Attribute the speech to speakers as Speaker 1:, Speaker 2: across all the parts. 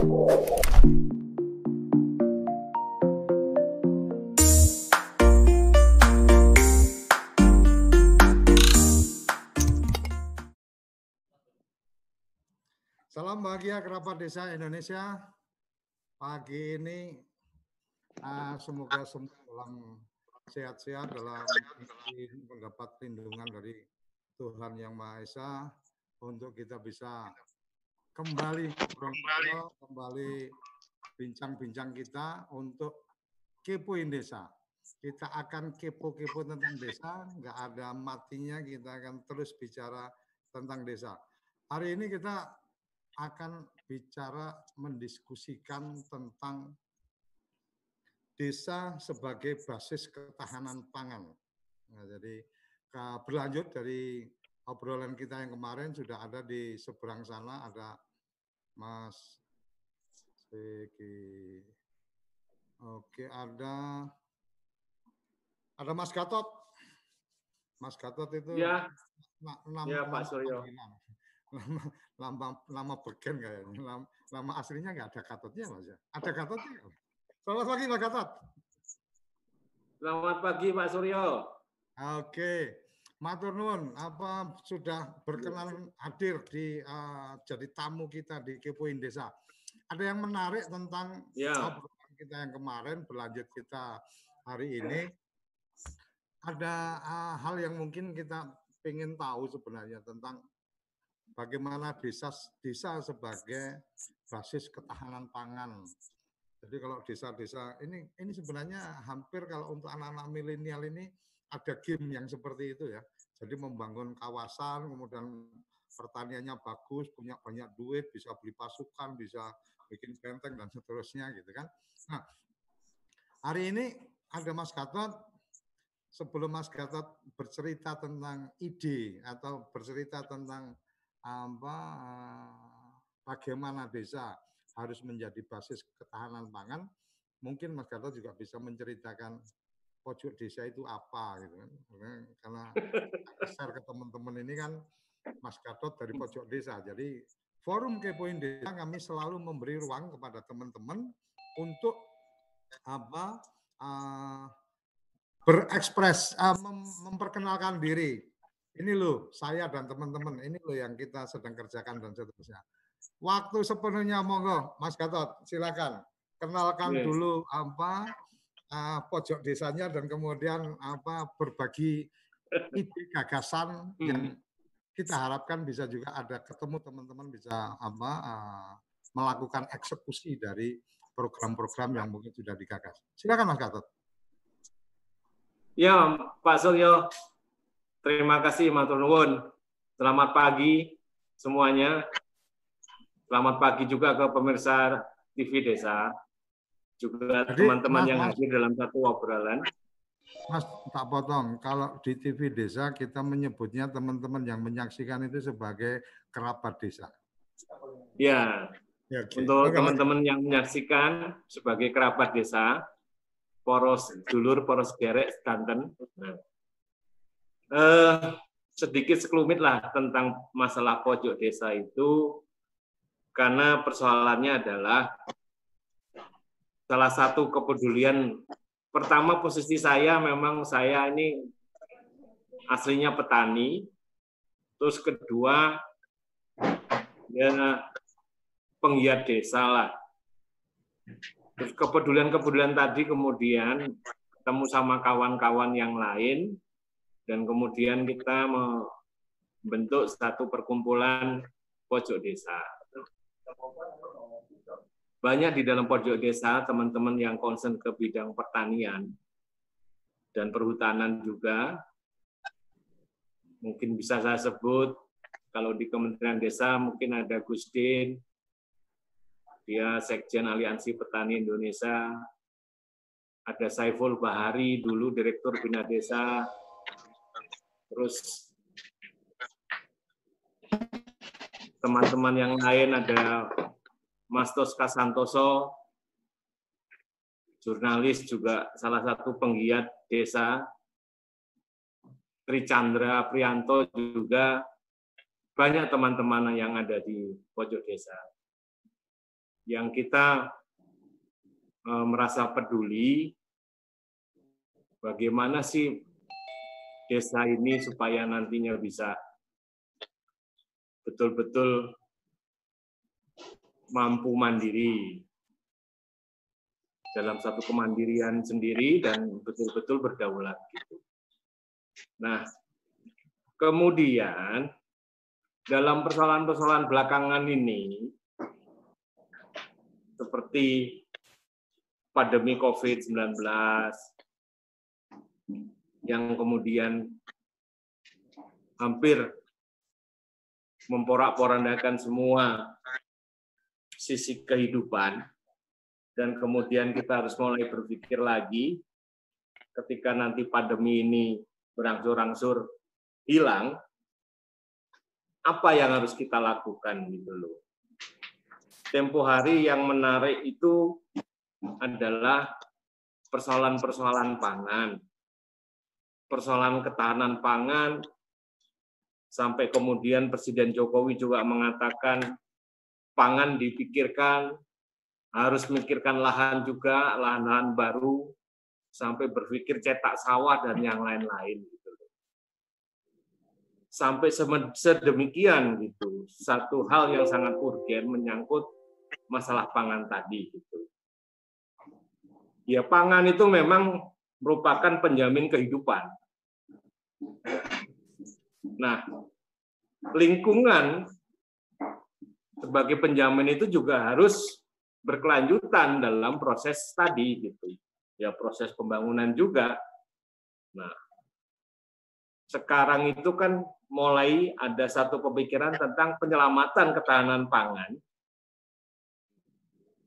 Speaker 1: Salam bahagia kerabat desa Indonesia. Pagi ini uh, semoga semua dalam sehat-sehat dalam mendapat lindungan dari Tuhan Yang Maha Esa untuk kita bisa kembali kembali, kembali bincang-bincang kita untuk kepoin desa. Kita akan kepo-kepo tentang desa, nggak ada matinya kita akan terus bicara tentang desa. Hari ini kita akan bicara mendiskusikan tentang desa sebagai basis ketahanan pangan. Nah, jadi berlanjut dari obrolan kita yang kemarin sudah ada di seberang sana ada Mas Seki. Oke, ada ada Mas Gatot. Mas Gatot itu
Speaker 2: ya, nama, ya Pak Suryo.
Speaker 1: Nama, lama lama beken kayaknya. Lama, lama aslinya nggak ada katotnya mas ya. Ada katotnya. Selamat pagi Pak Gatot.
Speaker 2: Selamat pagi Pak Suryo.
Speaker 1: Oke. Matur nuwun, apa sudah berkenan hadir di uh, jadi tamu kita di Kepoin Desa. Ada yang menarik tentang ya. obrolan kita yang kemarin, berlanjut kita hari ini. Ada uh, hal yang mungkin kita ingin tahu sebenarnya tentang bagaimana desa desa sebagai basis ketahanan pangan. Jadi kalau desa-desa ini ini sebenarnya hampir kalau untuk anak-anak milenial ini ada game yang seperti itu ya. Jadi membangun kawasan, kemudian pertaniannya bagus, punya banyak duit, bisa beli pasukan, bisa bikin benteng dan seterusnya gitu kan. Nah, hari ini ada Mas Gatot. Sebelum Mas Gatot bercerita tentang ide atau bercerita tentang apa bagaimana desa harus menjadi basis ketahanan pangan, mungkin Mas Gatot juga bisa menceritakan pojok desa itu apa gitu kan. Karena share ke teman-teman ini kan Mas Gatot dari pojok desa. Jadi forum Kepoin Desa kami selalu memberi ruang kepada teman-teman untuk apa uh, berekspres, uh, mem memperkenalkan diri ini loh saya dan teman-teman ini loh yang kita sedang kerjakan dan seterusnya. Waktu sepenuhnya monggo Mas Gatot silakan kenalkan yes. dulu apa uh, pojok desanya dan kemudian apa berbagi ide gagasan hmm. yang kita harapkan bisa juga ada ketemu teman-teman bisa apa uh, melakukan eksekusi dari program-program yang mungkin sudah digagas. Silakan Mas Gatot.
Speaker 2: Ya, Pak Suryo, Terima kasih Matur Nuwun. Selamat pagi semuanya. Selamat pagi juga ke pemirsa TV Desa. Juga teman-teman yang hadir dalam satu obrolan.
Speaker 1: Mas, tak potong. Kalau di TV Desa kita menyebutnya teman-teman yang menyaksikan itu sebagai kerabat desa.
Speaker 2: Ya, ya okay. untuk teman-teman yang menyaksikan sebagai kerabat desa, poros dulur, poros gerek, Banten. Nah, eh, sedikit sekelumit lah tentang masalah pojok desa itu karena persoalannya adalah salah satu kepedulian pertama posisi saya memang saya ini aslinya petani terus kedua ya penggiat desa lah terus kepedulian-kepedulian tadi kemudian ketemu sama kawan-kawan yang lain dan kemudian kita membentuk satu perkumpulan pojok desa. Banyak di dalam pojok desa teman-teman yang concern ke bidang pertanian dan perhutanan juga. Mungkin bisa saya sebut kalau di Kementerian Desa mungkin ada Gusdin, dia Sekjen Aliansi Petani Indonesia, ada Saiful Bahari, dulu Direktur Bina Desa, Terus teman-teman yang lain ada Mas Toska Santoso, jurnalis juga salah satu penggiat desa, Tri Chandra Prianto juga banyak teman-teman yang ada di pojok desa. yang kita uh, merasa peduli bagaimana sih desa ini supaya nantinya bisa betul-betul mampu mandiri dalam satu kemandirian sendiri dan betul-betul berdaulat gitu. Nah, kemudian dalam persoalan-persoalan belakangan ini seperti pandemi COVID-19 yang kemudian hampir memporak-porandakan semua sisi kehidupan dan kemudian kita harus mulai berpikir lagi ketika nanti pandemi ini berangsur-angsur hilang apa yang harus kita lakukan gitu loh. Tempo hari yang menarik itu adalah persoalan-persoalan pangan. Persoalan ketahanan pangan sampai kemudian Presiden Jokowi juga mengatakan pangan dipikirkan harus memikirkan lahan juga, lahan-lahan baru, sampai berpikir cetak sawah dan yang lain-lain gitu. Sampai sedemikian gitu. Satu hal yang sangat urgen menyangkut masalah pangan tadi gitu. Ya pangan itu memang merupakan penjamin kehidupan. Nah, lingkungan sebagai penjamin itu juga harus berkelanjutan dalam proses tadi gitu. Ya proses pembangunan juga. Nah, sekarang itu kan mulai ada satu pemikiran tentang penyelamatan ketahanan pangan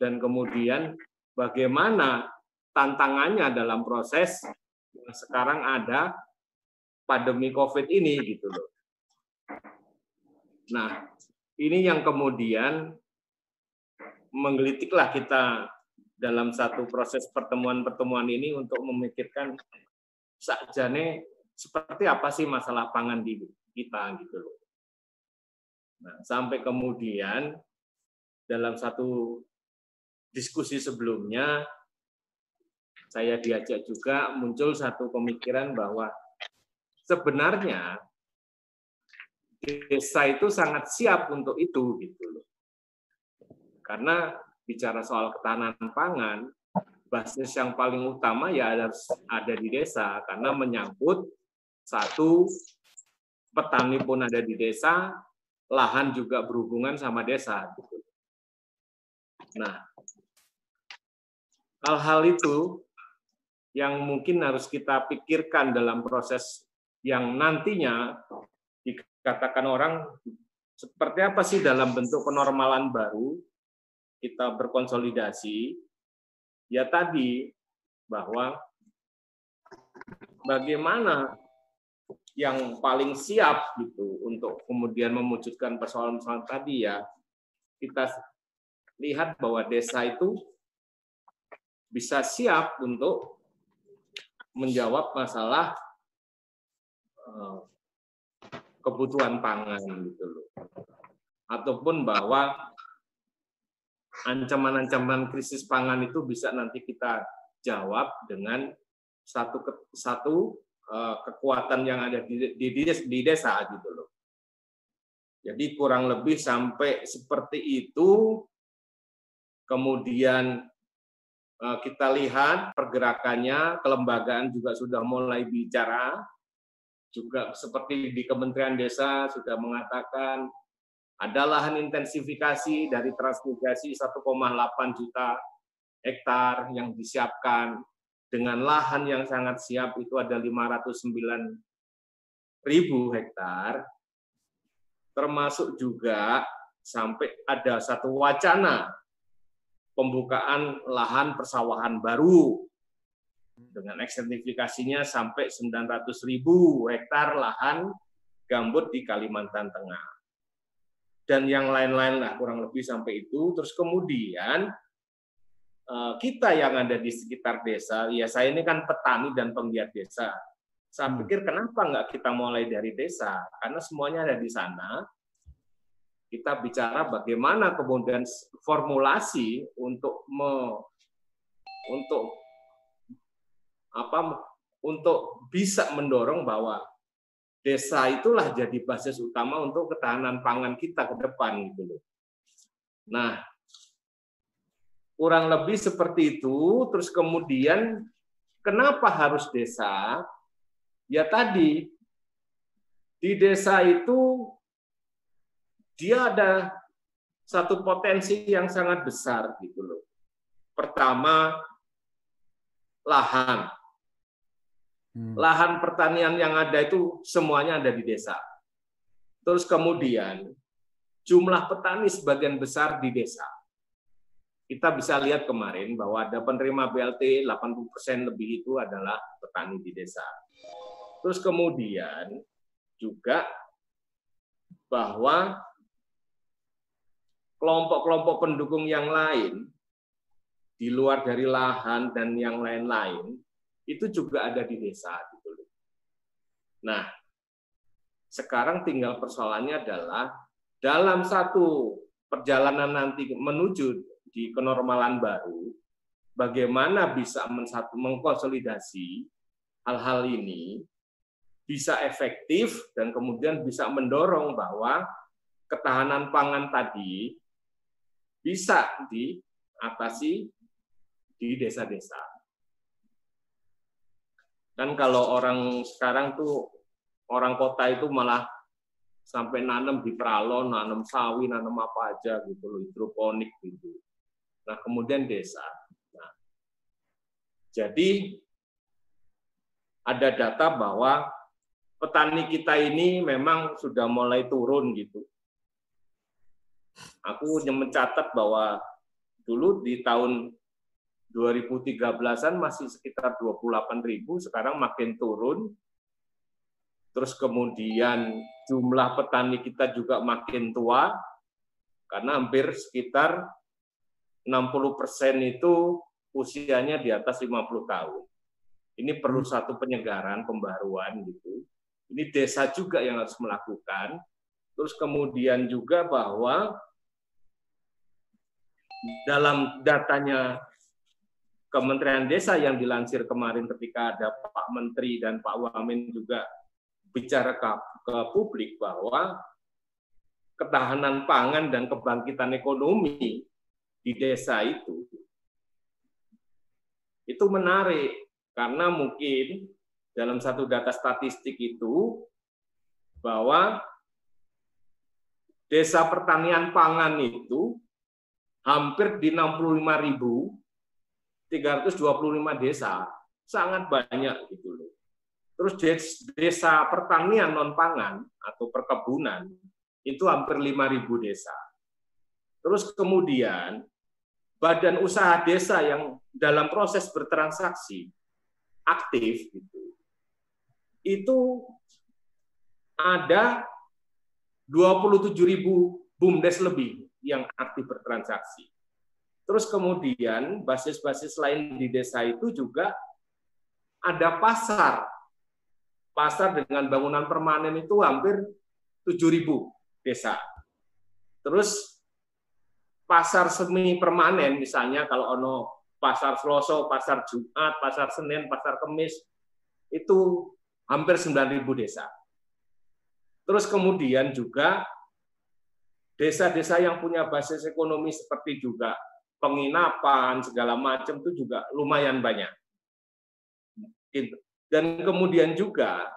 Speaker 2: dan kemudian bagaimana tantangannya dalam proses yang sekarang ada pandemi Covid ini gitu loh. Nah, ini yang kemudian menggelitiklah kita dalam satu proses pertemuan-pertemuan ini untuk memikirkan sakjane seperti apa sih masalah pangan di kita gitu loh. Nah, sampai kemudian dalam satu diskusi sebelumnya saya diajak juga muncul satu pemikiran bahwa sebenarnya desa itu sangat siap untuk itu gitu loh. Karena bicara soal ketahanan pangan, basis yang paling utama ya harus ada di desa karena menyangkut satu petani pun ada di desa, lahan juga berhubungan sama desa. Gitu. Nah, hal-hal itu yang mungkin harus kita pikirkan dalam proses yang nantinya dikatakan orang seperti apa sih dalam bentuk kenormalan baru kita berkonsolidasi, ya tadi bahwa bagaimana yang paling siap gitu untuk kemudian mewujudkan persoalan-persoalan tadi ya kita lihat bahwa desa itu bisa siap untuk menjawab masalah kebutuhan pangan gitu loh ataupun bahwa ancaman-ancaman krisis pangan itu bisa nanti kita jawab dengan satu satu uh, kekuatan yang ada di, di, di desa gitu loh. Jadi kurang lebih sampai seperti itu. Kemudian uh, kita lihat pergerakannya, kelembagaan juga sudah mulai bicara. Juga seperti di Kementerian Desa sudah mengatakan ada lahan intensifikasi dari transmigrasi 1,8 juta hektar yang disiapkan. Dengan lahan yang sangat siap itu ada 509 ribu hektar, termasuk juga sampai ada satu wacana pembukaan lahan persawahan baru dengan ekstensifikasinya sampai 900 ribu hektar lahan gambut di Kalimantan Tengah dan yang lain-lain lah kurang lebih sampai itu. Terus kemudian eh, kita yang ada di sekitar desa, ya saya ini kan petani dan penggiat desa. Saya hmm. pikir kenapa nggak kita mulai dari desa? Karena semuanya ada di sana. kita bicara bagaimana kemudian formulasi untuk me, untuk apa untuk bisa mendorong bahwa desa itulah jadi basis utama untuk ketahanan pangan kita ke depan gitu loh. Nah, kurang lebih seperti itu terus kemudian kenapa harus desa? Ya tadi di desa itu dia ada satu potensi yang sangat besar gitu loh. Pertama, lahan. Hmm. Lahan pertanian yang ada itu semuanya ada di desa. Terus kemudian jumlah petani sebagian besar di desa. Kita bisa lihat kemarin bahwa ada penerima BLT 80% lebih itu adalah petani di desa. Terus kemudian juga bahwa kelompok-kelompok pendukung yang lain di luar dari lahan dan yang lain-lain itu juga ada di desa gitu Nah, sekarang tinggal persoalannya adalah dalam satu perjalanan nanti menuju di kenormalan baru, bagaimana bisa mengkonsolidasi hal-hal ini bisa efektif dan kemudian bisa mendorong bahwa ketahanan pangan tadi bisa diatasi di desa-desa. Kan kalau orang sekarang tuh orang kota itu malah sampai nanam di peralon, nanam sawi, nanam apa aja gitu loh, hidroponik gitu. Nah, kemudian desa. Nah, jadi ada data bahwa petani kita ini memang sudah mulai turun gitu aku mencatat bahwa dulu di tahun 2013-an masih sekitar 28 ribu, sekarang makin turun. Terus kemudian jumlah petani kita juga makin tua, karena hampir sekitar 60 persen itu usianya di atas 50 tahun. Ini perlu hmm. satu penyegaran, pembaruan gitu. Ini desa juga yang harus melakukan. Terus kemudian juga bahwa dalam datanya Kementerian Desa yang dilansir kemarin ketika ada Pak Menteri dan Pak Wamen juga bicara ke, ke publik bahwa ketahanan pangan dan kebangkitan ekonomi di desa itu itu menarik karena mungkin dalam satu data statistik itu bahwa desa pertanian pangan itu hampir di 65.325 desa. Sangat banyak gitu loh. Terus desa pertanian non pangan atau perkebunan itu hampir 5.000 desa. Terus kemudian badan usaha desa yang dalam proses bertransaksi aktif gitu. Itu ada 27.000 BUMDes lebih yang aktif bertransaksi. Terus kemudian basis-basis lain di desa itu juga ada pasar. Pasar dengan bangunan permanen itu hampir 7.000 desa. Terus pasar semi permanen misalnya kalau ono pasar Seloso, pasar Jumat, pasar Senin, pasar Kemis itu hampir 9.000 desa. Terus kemudian juga desa-desa yang punya basis ekonomi seperti juga penginapan segala macam itu juga lumayan banyak. Dan kemudian juga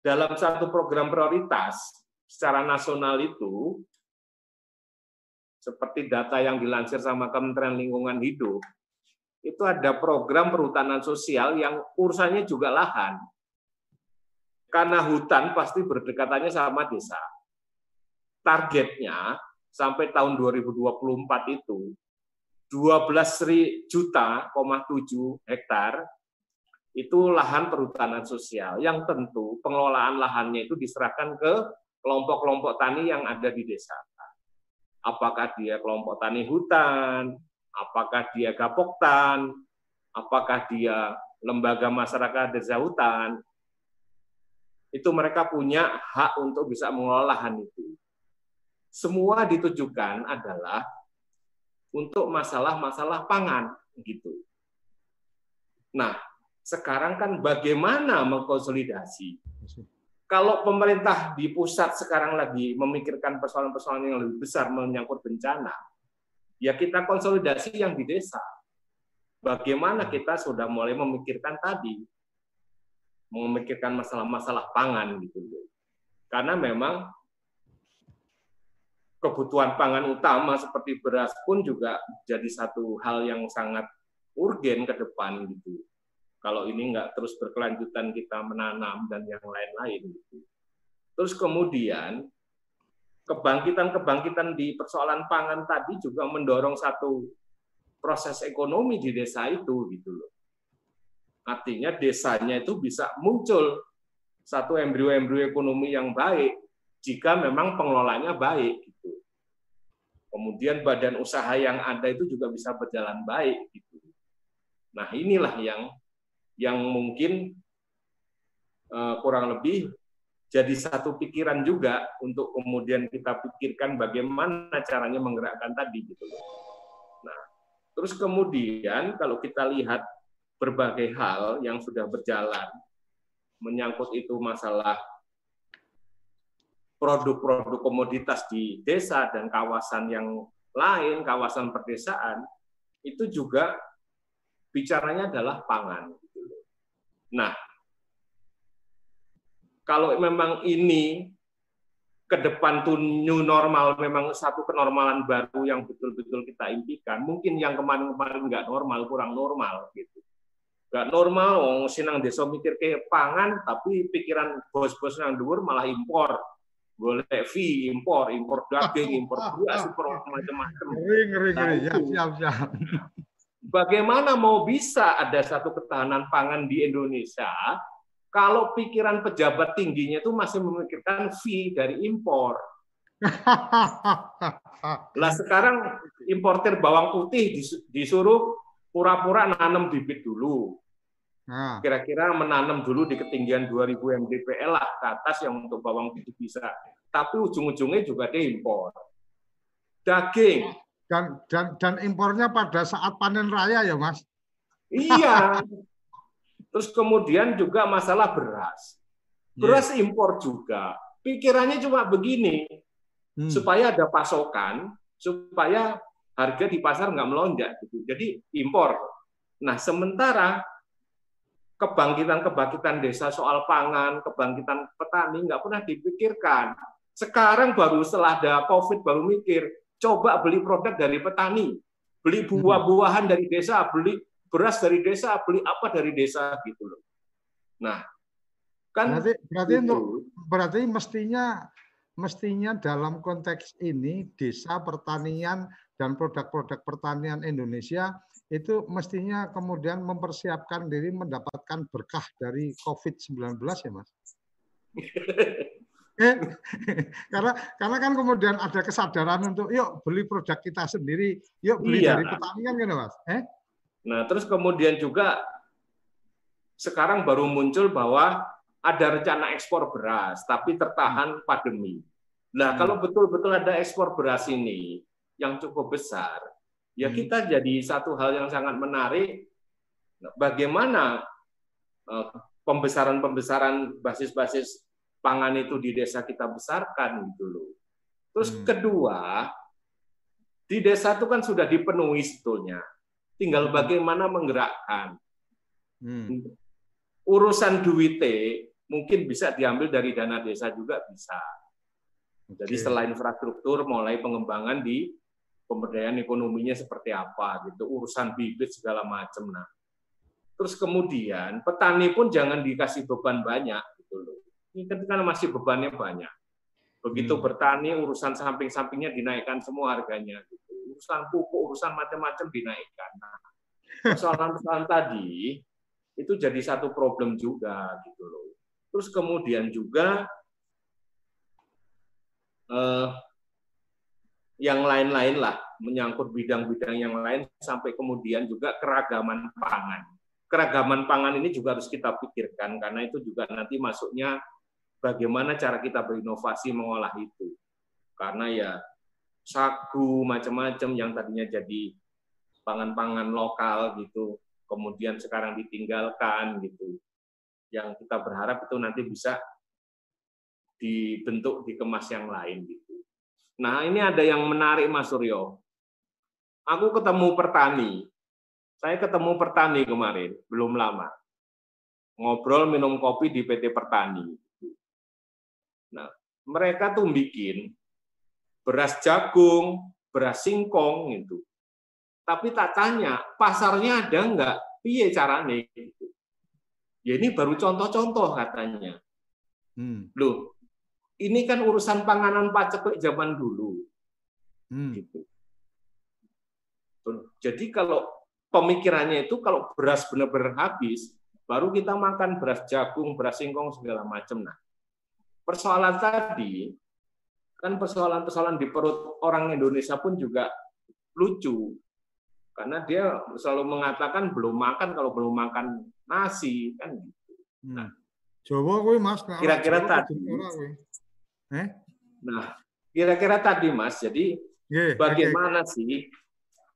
Speaker 2: dalam satu program prioritas secara nasional itu seperti data yang dilansir sama Kementerian Lingkungan Hidup itu ada program perhutanan sosial yang urusannya juga lahan. Karena hutan pasti berdekatannya sama desa targetnya sampai tahun 2024 itu 12 juta, 7 hektar itu lahan perhutanan sosial yang tentu pengelolaan lahannya itu diserahkan ke kelompok-kelompok tani yang ada di desa. Apakah dia kelompok tani hutan, apakah dia gapoktan, apakah dia lembaga masyarakat desa hutan, itu mereka punya hak untuk bisa mengelola lahan itu. semua ditujukan adalah untuk masalah-masalah pangan gitu. Nah, sekarang kan bagaimana mengkonsolidasi? Kalau pemerintah di pusat sekarang lagi memikirkan persoalan-persoalan yang lebih besar menyangkut bencana, ya kita konsolidasi yang di desa. Bagaimana kita sudah mulai memikirkan tadi, memikirkan masalah-masalah pangan gitu Karena memang kebutuhan pangan utama seperti beras pun juga jadi satu hal yang sangat urgen ke depan gitu. Kalau ini nggak terus berkelanjutan kita menanam dan yang lain-lain gitu. Terus kemudian kebangkitan-kebangkitan di persoalan pangan tadi juga mendorong satu proses ekonomi di desa itu gitu loh. Artinya desanya itu bisa muncul satu embrio-embrio ekonomi yang baik jika memang pengelolanya baik. Kemudian badan usaha yang ada itu juga bisa berjalan baik gitu. Nah, inilah yang yang mungkin uh, kurang lebih jadi satu pikiran juga untuk kemudian kita pikirkan bagaimana caranya menggerakkan tadi gitu Nah, terus kemudian kalau kita lihat berbagai hal yang sudah berjalan menyangkut itu masalah produk-produk komoditas di desa dan kawasan yang lain, kawasan perdesaan, itu juga bicaranya adalah pangan. Gitu nah, kalau memang ini ke depan tuh new normal memang satu kenormalan baru yang betul-betul kita impikan. Mungkin yang kemarin-kemarin nggak normal, kurang normal gitu. Nggak normal, oh, sinang desa mikir kayak pangan, tapi pikiran bos-bos yang dhuwur malah impor golek fee impor impor daging impor beras impor macam-macam. Ngeri ngeri ngeri. Ya, siap siap bagaimana mau bisa ada satu ketahanan pangan di Indonesia kalau pikiran pejabat tingginya itu masih memikirkan fee dari impor? Lah sekarang importer bawang putih disuruh pura-pura nanam bibit dulu. Nah. Kira-kira menanam dulu di ketinggian 2000 mdpl lah ke atas yang untuk bawang putih bisa. Tapi ujung-ujungnya juga diimpor. Daging.
Speaker 1: Dan, dan dan impornya pada saat panen raya ya mas?
Speaker 2: Iya. Terus kemudian juga masalah beras. Beras yeah. impor juga. Pikirannya cuma begini, hmm. supaya ada pasokan, supaya harga di pasar nggak melonjak gitu. Jadi impor. Nah sementara kebangkitan-kebangkitan desa soal pangan, kebangkitan petani nggak pernah dipikirkan. Sekarang baru setelah ada COVID baru mikir, coba beli produk dari petani, beli hmm. buah-buahan dari desa, beli beras dari desa, beli apa dari desa gitu loh. Nah,
Speaker 1: kan berarti berarti itu. untuk berarti mestinya mestinya dalam konteks ini desa pertanian dan produk-produk pertanian Indonesia itu mestinya kemudian mempersiapkan diri mendapatkan berkah dari COVID-19 ya Mas? Eh, karena karena kan kemudian ada kesadaran untuk yuk beli produk kita sendiri, yuk beli iya. dari petani kan gitu Mas. Eh?
Speaker 2: Nah, terus kemudian juga sekarang baru muncul bahwa ada rencana ekspor beras, tapi tertahan pandemi. Nah, hmm. kalau betul-betul ada ekspor beras ini yang cukup besar, ya hmm. kita jadi satu hal yang sangat menarik bagaimana eh, pembesaran-pembesaran basis-basis pangan itu di desa kita besarkan gitu loh. Terus hmm. kedua, di desa itu kan sudah dipenuhi sebetulnya. Tinggal hmm. bagaimana menggerakkan. Hmm. Urusan duit mungkin bisa diambil dari dana desa juga bisa. Jadi selain infrastruktur, mulai pengembangan di pemberdayaan ekonominya seperti apa gitu, urusan bibit segala macam. Nah, terus kemudian petani pun jangan dikasih beban banyak gitu loh. Ini kan masih bebannya banyak. Begitu hmm. bertani urusan samping-sampingnya dinaikkan semua harganya gitu. Urusan pupuk, urusan macam-macam dinaikkan. Nah, persoalan-persoalan tadi itu jadi satu problem juga gitu loh. Terus kemudian juga eh, yang lain-lain lah, menyangkut bidang-bidang yang lain sampai kemudian juga keragaman pangan. Keragaman pangan ini juga harus kita pikirkan karena itu juga nanti masuknya bagaimana cara kita berinovasi mengolah itu. Karena ya sagu macam-macam yang tadinya jadi pangan-pangan lokal gitu, kemudian sekarang ditinggalkan gitu. Yang kita berharap itu nanti bisa dibentuk dikemas yang lain gitu. Nah, ini ada yang menarik Mas Suryo. Aku ketemu petani. Saya ketemu petani kemarin, belum lama. Ngobrol minum kopi di PT Pertani. Nah, mereka tuh bikin beras jagung, beras singkong gitu. Tapi tak tanya, pasarnya ada enggak? Piye caranya gitu. Ya ini baru contoh-contoh katanya. Hmm. Loh, ini kan urusan panganan paceklik zaman dulu. Hmm. Gitu. Jadi kalau pemikirannya itu kalau beras benar-benar habis, baru kita makan beras jagung, beras singkong segala macam. Nah, persoalan tadi kan persoalan-persoalan di perut orang Indonesia pun juga lucu karena dia selalu mengatakan belum makan kalau belum makan nasi kan gitu.
Speaker 1: Nah, Jawa gue Mas.
Speaker 2: Kira-kira tadi. Eh? Nah, kira-kira tadi Mas, jadi yeah, bagaimana okay. sih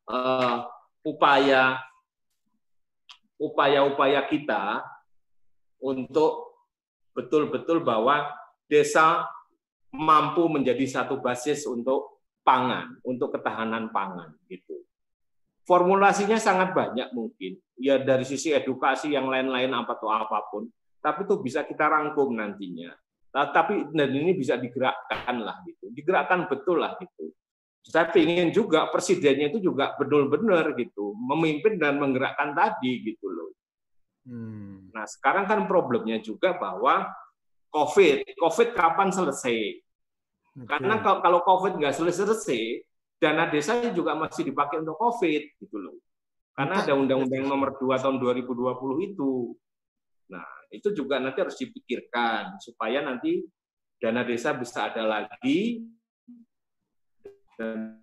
Speaker 2: uh, upaya upaya-upaya kita untuk betul-betul bahwa desa mampu menjadi satu basis untuk pangan, untuk ketahanan pangan gitu. Formulasinya sangat banyak mungkin, ya dari sisi edukasi yang lain-lain apa tuh apa pun, tapi itu bisa kita rangkum nantinya. Nah, tapi dan ini bisa digerakkan lah gitu, digerakkan betul lah gitu. Saya ingin juga presidennya itu juga benar-benar gitu, memimpin dan menggerakkan tadi gitu loh. Hmm. Nah sekarang kan problemnya juga bahwa COVID, COVID kapan selesai? Okay. Karena kalau COVID nggak selesai-selesai, dana desa juga masih dipakai untuk COVID gitu loh. Karena ada Undang-Undang Nomor 2 tahun 2020 itu. Itu juga nanti harus dipikirkan supaya nanti dana desa bisa ada lagi dan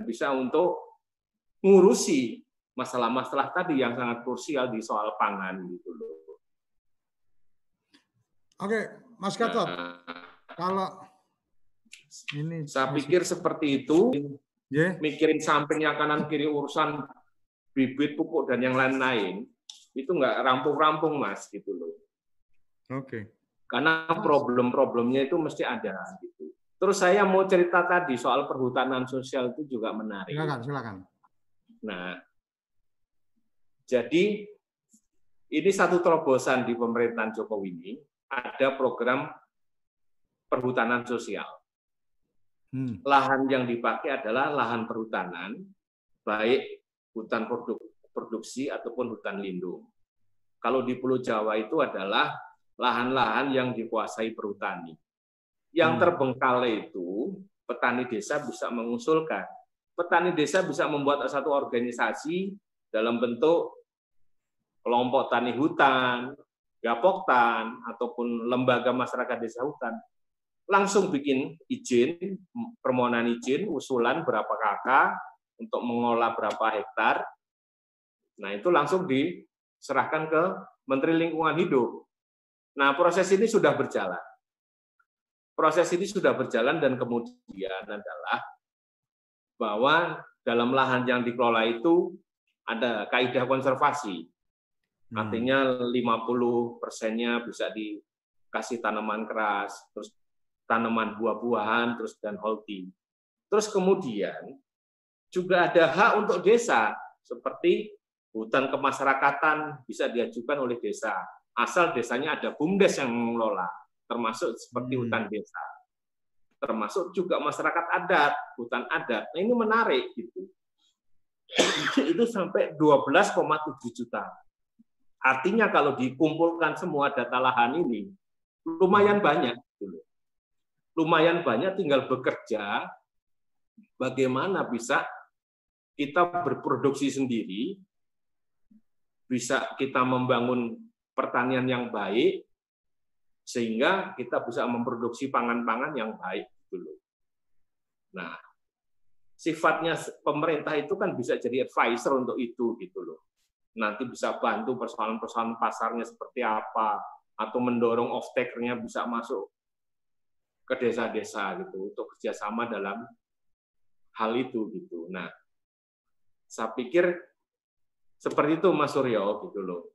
Speaker 2: bisa untuk ngurusi masalah-masalah tadi yang sangat krusial di soal pangan gitu loh.
Speaker 1: Oke, Mas Gatot. Nah, kalau
Speaker 2: ini saya pikir seperti itu, yeah. mikirin sampingnya kanan kiri urusan bibit, pupuk dan yang lain-lain, itu nggak rampung-rampung mas gitu loh.
Speaker 1: Oke. Okay.
Speaker 2: Karena problem-problemnya itu mesti ada gitu. Terus saya mau cerita tadi soal perhutanan sosial itu juga menarik.
Speaker 1: Silakan, silakan.
Speaker 2: Nah, jadi ini satu terobosan di pemerintahan Jokowi ini ada program perhutanan sosial. Hmm. Lahan yang dipakai adalah lahan perhutanan, baik hutan produk produksi ataupun hutan lindung. Kalau di Pulau Jawa itu adalah lahan-lahan yang dikuasai perhutani. Yang hmm. terbengkalai itu petani desa bisa mengusulkan. Petani desa bisa membuat satu organisasi dalam bentuk kelompok tani hutan, gapoktan, ataupun lembaga masyarakat desa hutan. Langsung bikin izin, permohonan izin, usulan berapa kakak, untuk mengolah berapa hektar, Nah, itu langsung diserahkan ke Menteri Lingkungan Hidup. Nah, proses ini sudah berjalan. Proses ini sudah berjalan dan kemudian adalah bahwa dalam lahan yang dikelola itu ada kaidah konservasi. Hmm. Artinya 50 persennya bisa dikasih tanaman keras, terus tanaman buah-buahan, terus dan holti. Terus kemudian juga ada hak untuk desa seperti Hutan kemasyarakatan bisa diajukan oleh desa, asal desanya ada BUMDes yang mengelola, termasuk seperti hmm. hutan desa. Termasuk juga masyarakat adat, hutan adat. Nah, ini menarik gitu. Itu sampai 12,7 juta. Artinya kalau dikumpulkan semua data lahan ini, lumayan hmm. banyak. Gitu lumayan banyak tinggal bekerja bagaimana bisa kita berproduksi sendiri bisa kita membangun pertanian yang baik sehingga kita bisa memproduksi pangan-pangan yang baik dulu. Nah, sifatnya pemerintah itu kan bisa jadi advisor untuk itu gitu loh. Nanti bisa bantu persoalan-persoalan pasarnya seperti apa atau mendorong off takernya bisa masuk ke desa-desa gitu untuk kerjasama dalam hal itu gitu. Nah, saya pikir seperti itu Mas Suryo gitu loh.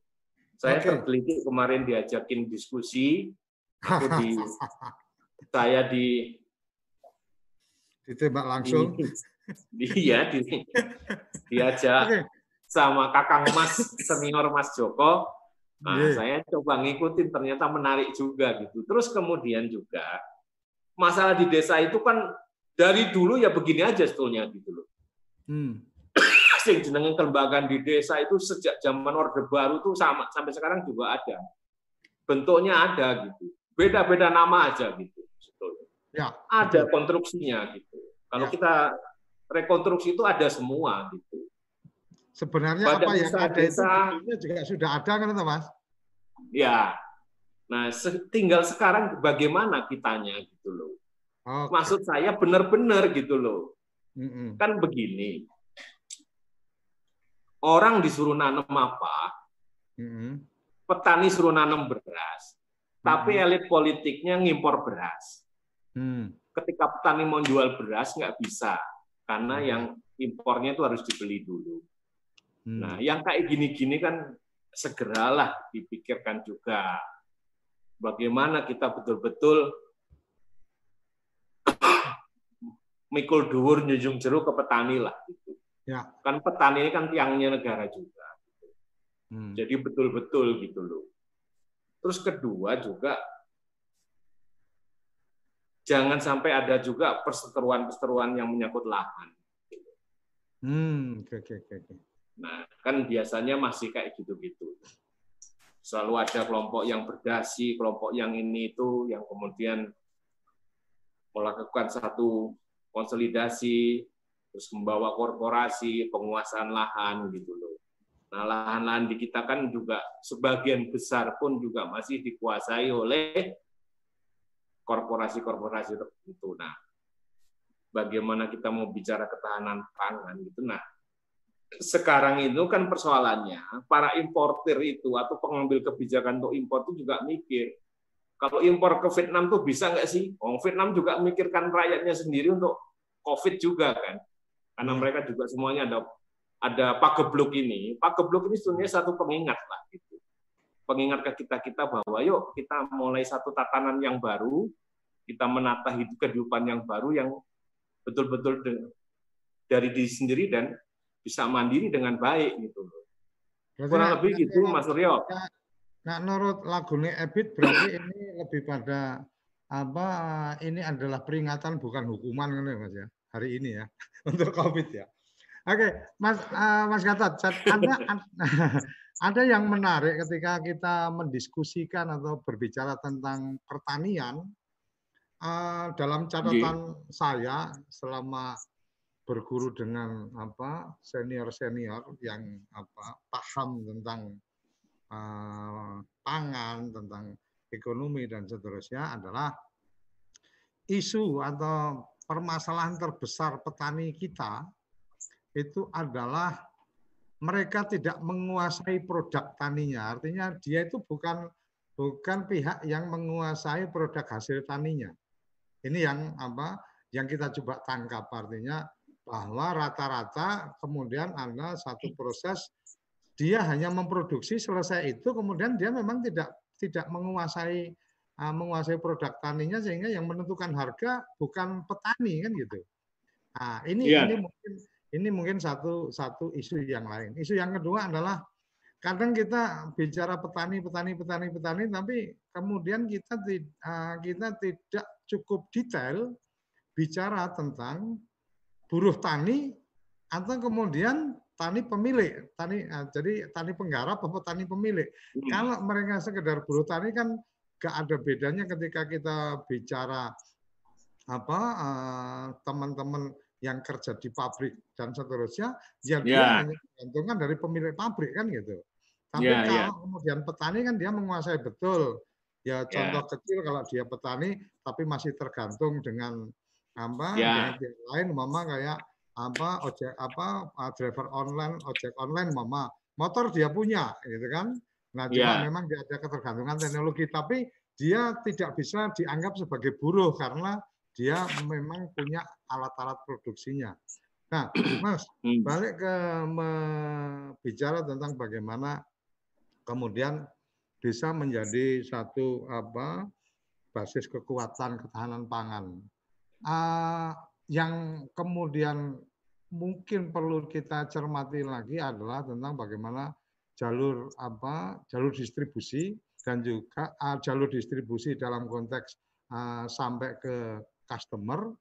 Speaker 2: Saya okay. tergelitik kemarin diajakin diskusi, aku di saya di
Speaker 1: ditembak langsung.
Speaker 2: Iya, di, diajak okay. sama Kakang Mas senior Mas Joko. Nah, yeah. saya coba ngikutin ternyata menarik juga gitu. Terus kemudian juga masalah di desa itu kan dari dulu ya begini aja sebetulnya gitu loh. Hmm. Sing jenenge kelembagaan di desa itu sejak zaman Orde Baru tuh sama sampai sekarang juga ada. Bentuknya ada gitu. Beda-beda nama aja gitu sebetulnya. Ya, ada konstruksinya gitu. Kalau ya. kita rekonstruksi itu ada semua gitu.
Speaker 1: Sebenarnya Pada apa yang ada desa, itu juga sudah ada kan Mas?
Speaker 2: Ya. Nah, tinggal sekarang bagaimana kitanya gitu loh. Okay. Maksud saya benar-benar gitu loh. Mm -mm. Kan begini. Orang disuruh nanam apa? Mm -hmm. Petani suruh nanam beras. Tapi elit politiknya ngimpor beras. Mm. Ketika petani mau jual beras nggak bisa karena yang impornya itu harus dibeli dulu. Mm. Nah, yang kayak gini-gini kan segeralah dipikirkan juga bagaimana kita betul-betul mikul dhuwur nyujung jeruk ke petani lah gitu. Ya. Kan petani ini kan tiangnya negara juga. Hmm. Jadi betul-betul gitu loh. Terus kedua juga jangan sampai ada juga perseteruan-perseteruan yang menyangkut lahan. Hmm, oke oke oke. Nah, kan biasanya masih kayak gitu-gitu. Selalu ada kelompok yang berdasi, kelompok yang ini itu yang kemudian melakukan satu konsolidasi, terus membawa korporasi, penguasaan lahan gitu loh. Nah, lahan-lahan di kita kan juga sebagian besar pun juga masih dikuasai oleh korporasi-korporasi tertentu. Nah, bagaimana kita mau bicara ketahanan pangan gitu. Nah, sekarang itu kan persoalannya para importer itu atau pengambil kebijakan untuk impor itu juga mikir kalau impor ke Vietnam tuh bisa nggak sih? Oh, Vietnam juga memikirkan rakyatnya sendiri untuk COVID juga kan, karena mereka juga semuanya ada ada pagebluk ini. Pagebluk ini sebenarnya satu pengingat lah gitu. Pengingat ke kita kita bahwa yuk kita mulai satu tatanan yang baru, kita menata hidup kehidupan yang baru yang betul-betul dari diri sendiri dan bisa mandiri dengan baik gitu. Kurang lebih gitu, Mas Suryo.
Speaker 1: Nah, menurut lagunya Ebit berarti ini lebih pada apa ini adalah peringatan bukan hukuman kan ya Mas ya hari ini ya untuk Covid ya. Oke, Mas uh, Mas Gatot, ada ada yang menarik ketika kita mendiskusikan atau berbicara tentang pertanian uh, dalam catatan Di. saya selama berguru dengan apa senior-senior yang apa paham tentang uh, pangan, tentang ekonomi dan seterusnya adalah isu atau permasalahan terbesar petani kita itu adalah mereka tidak menguasai produk taninya. Artinya dia itu bukan bukan pihak yang menguasai produk hasil taninya. Ini yang apa? Yang kita coba tangkap artinya bahwa rata-rata kemudian ada satu proses dia hanya memproduksi selesai itu kemudian dia memang tidak tidak menguasai menguasai produk taninya sehingga yang menentukan harga bukan petani kan gitu. Nah, ini yeah. ini mungkin ini mungkin satu satu isu yang lain. Isu yang kedua adalah kadang kita bicara petani petani petani petani tapi kemudian kita uh, kita tidak cukup detail bicara tentang buruh tani atau kemudian tani pemilik, tani uh, jadi tani penggarap atau tani pemilik. Hmm. Kalau mereka sekedar buruh tani kan gak ada bedanya ketika kita bicara apa uh, teman-teman yang kerja di pabrik dan seterusnya, ya dia yeah. hanya tergantungan dari pemilik pabrik kan gitu. Tapi yeah, kalau yeah. kemudian petani kan dia menguasai betul. Ya contoh yeah. kecil kalau dia petani tapi masih tergantung dengan apa yeah. dengan lain, mama kayak apa ojek apa uh, driver online ojek online mama motor dia punya gitu kan nah cuma yeah. memang dia ada ketergantungan teknologi tapi dia tidak bisa dianggap sebagai buruh karena dia memang punya alat-alat produksinya. Nah, Mas, hmm. balik ke bicara tentang bagaimana kemudian bisa menjadi satu apa basis kekuatan ketahanan pangan. Uh, yang kemudian mungkin perlu kita cermati lagi adalah tentang bagaimana jalur apa jalur distribusi dan juga uh, jalur distribusi dalam konteks uh, sampai ke customer,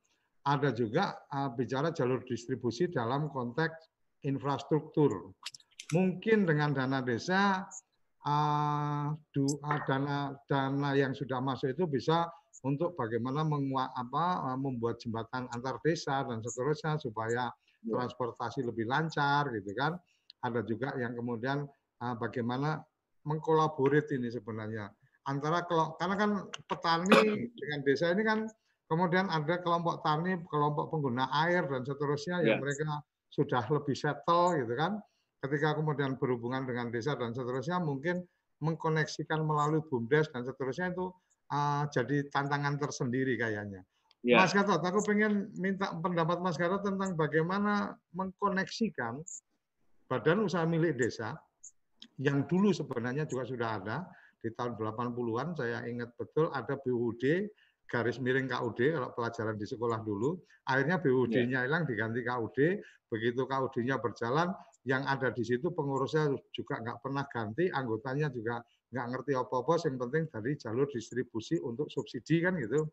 Speaker 1: ada juga uh, bicara jalur distribusi dalam konteks infrastruktur. Mungkin dengan dana desa, uh, du, uh, dana dana yang sudah masuk itu bisa untuk bagaimana menguat, apa, membuat jembatan antar desa dan seterusnya supaya ya. transportasi lebih lancar gitu kan. Ada juga yang kemudian bagaimana mengkolaborit ini sebenarnya antara kalau karena kan petani dengan desa ini kan kemudian ada kelompok tani, kelompok pengguna air dan seterusnya yang ya. mereka sudah lebih settle gitu kan. Ketika kemudian berhubungan dengan desa dan seterusnya mungkin mengkoneksikan melalui BUMDes dan seterusnya itu uh, jadi tantangan tersendiri kayaknya. Ya. Mas Gatot, aku pengen minta pendapat Mas Gatot tentang bagaimana mengkoneksikan badan usaha milik desa yang dulu sebenarnya juga sudah ada di tahun 80-an saya ingat betul ada BUD garis miring KUD kalau pelajaran di sekolah dulu. Akhirnya BUD-nya ya. hilang diganti KUD begitu KUD-nya berjalan yang ada di situ pengurusnya juga nggak pernah ganti anggotanya juga nggak ngerti apa-apa yang penting dari jalur distribusi untuk subsidi kan gitu.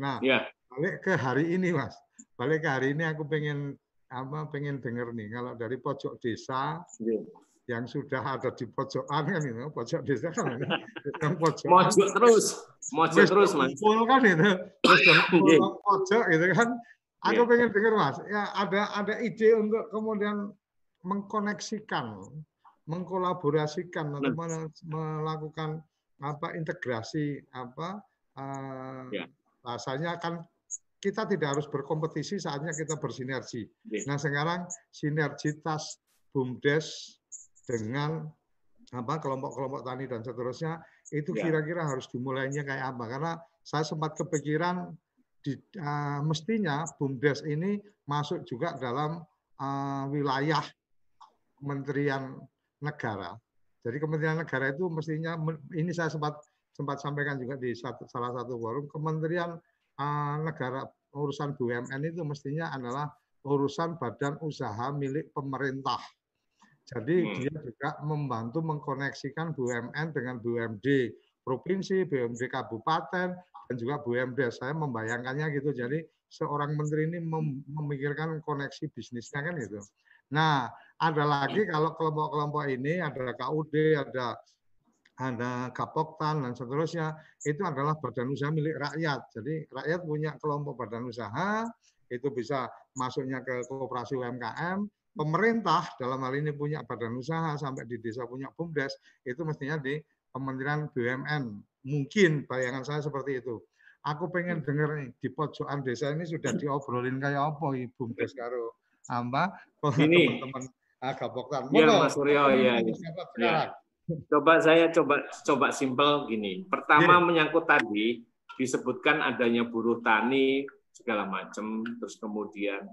Speaker 1: Nah ya. balik ke hari ini mas. Balik ke hari ini aku pengen apa pengen denger nih kalau dari pojok desa ya yang sudah ada di pojokan kan itu pojok desa kan
Speaker 2: yang pojok mojok terus mojok terus mas
Speaker 1: kan itu pojok gitu kan aku yeah. pengen dengar mas ya ada ada ide untuk kemudian mengkoneksikan mengkolaborasikan atau nah. melakukan apa integrasi apa uh, yeah. rasanya kan kita tidak harus berkompetisi saatnya kita bersinergi. Yeah. Nah sekarang sinergitas BUMDes dengan apa kelompok-kelompok tani dan seterusnya itu ya. kira-kira ya. harus dimulainya kayak apa karena saya sempat kepikiran di, uh, mestinya bumdes ini masuk juga dalam uh, wilayah kementerian negara jadi kementerian negara itu mestinya ini saya sempat sempat sampaikan juga di satu, salah satu forum kementerian uh, negara urusan BUMN itu mestinya adalah urusan badan usaha milik pemerintah jadi hmm. dia juga membantu mengkoneksikan BUMN dengan BUMD provinsi, BUMD kabupaten, dan juga BUMD. Saya membayangkannya gitu. Jadi seorang menteri ini memikirkan koneksi bisnisnya kan gitu. Nah, ada lagi kalau kelompok-kelompok ini ada KUD, ada ada Kapoktan dan seterusnya itu adalah badan usaha milik rakyat. Jadi rakyat punya kelompok badan usaha itu bisa masuknya ke kooperasi UMKM, pemerintah dalam hal ini punya badan usaha sampai di desa punya bumdes itu mestinya di Kementerian BUMN mungkin bayangan saya seperti itu. Aku pengen hmm. dengar nih di pojokan desa ini sudah diobrolin kayak apa ibu bumdes karo
Speaker 2: ini. teman-teman agak boktan iya Mas Suryo ya, ya. coba saya coba coba simpel gini. Pertama Gini. menyangkut tadi disebutkan adanya buruh tani segala macam terus kemudian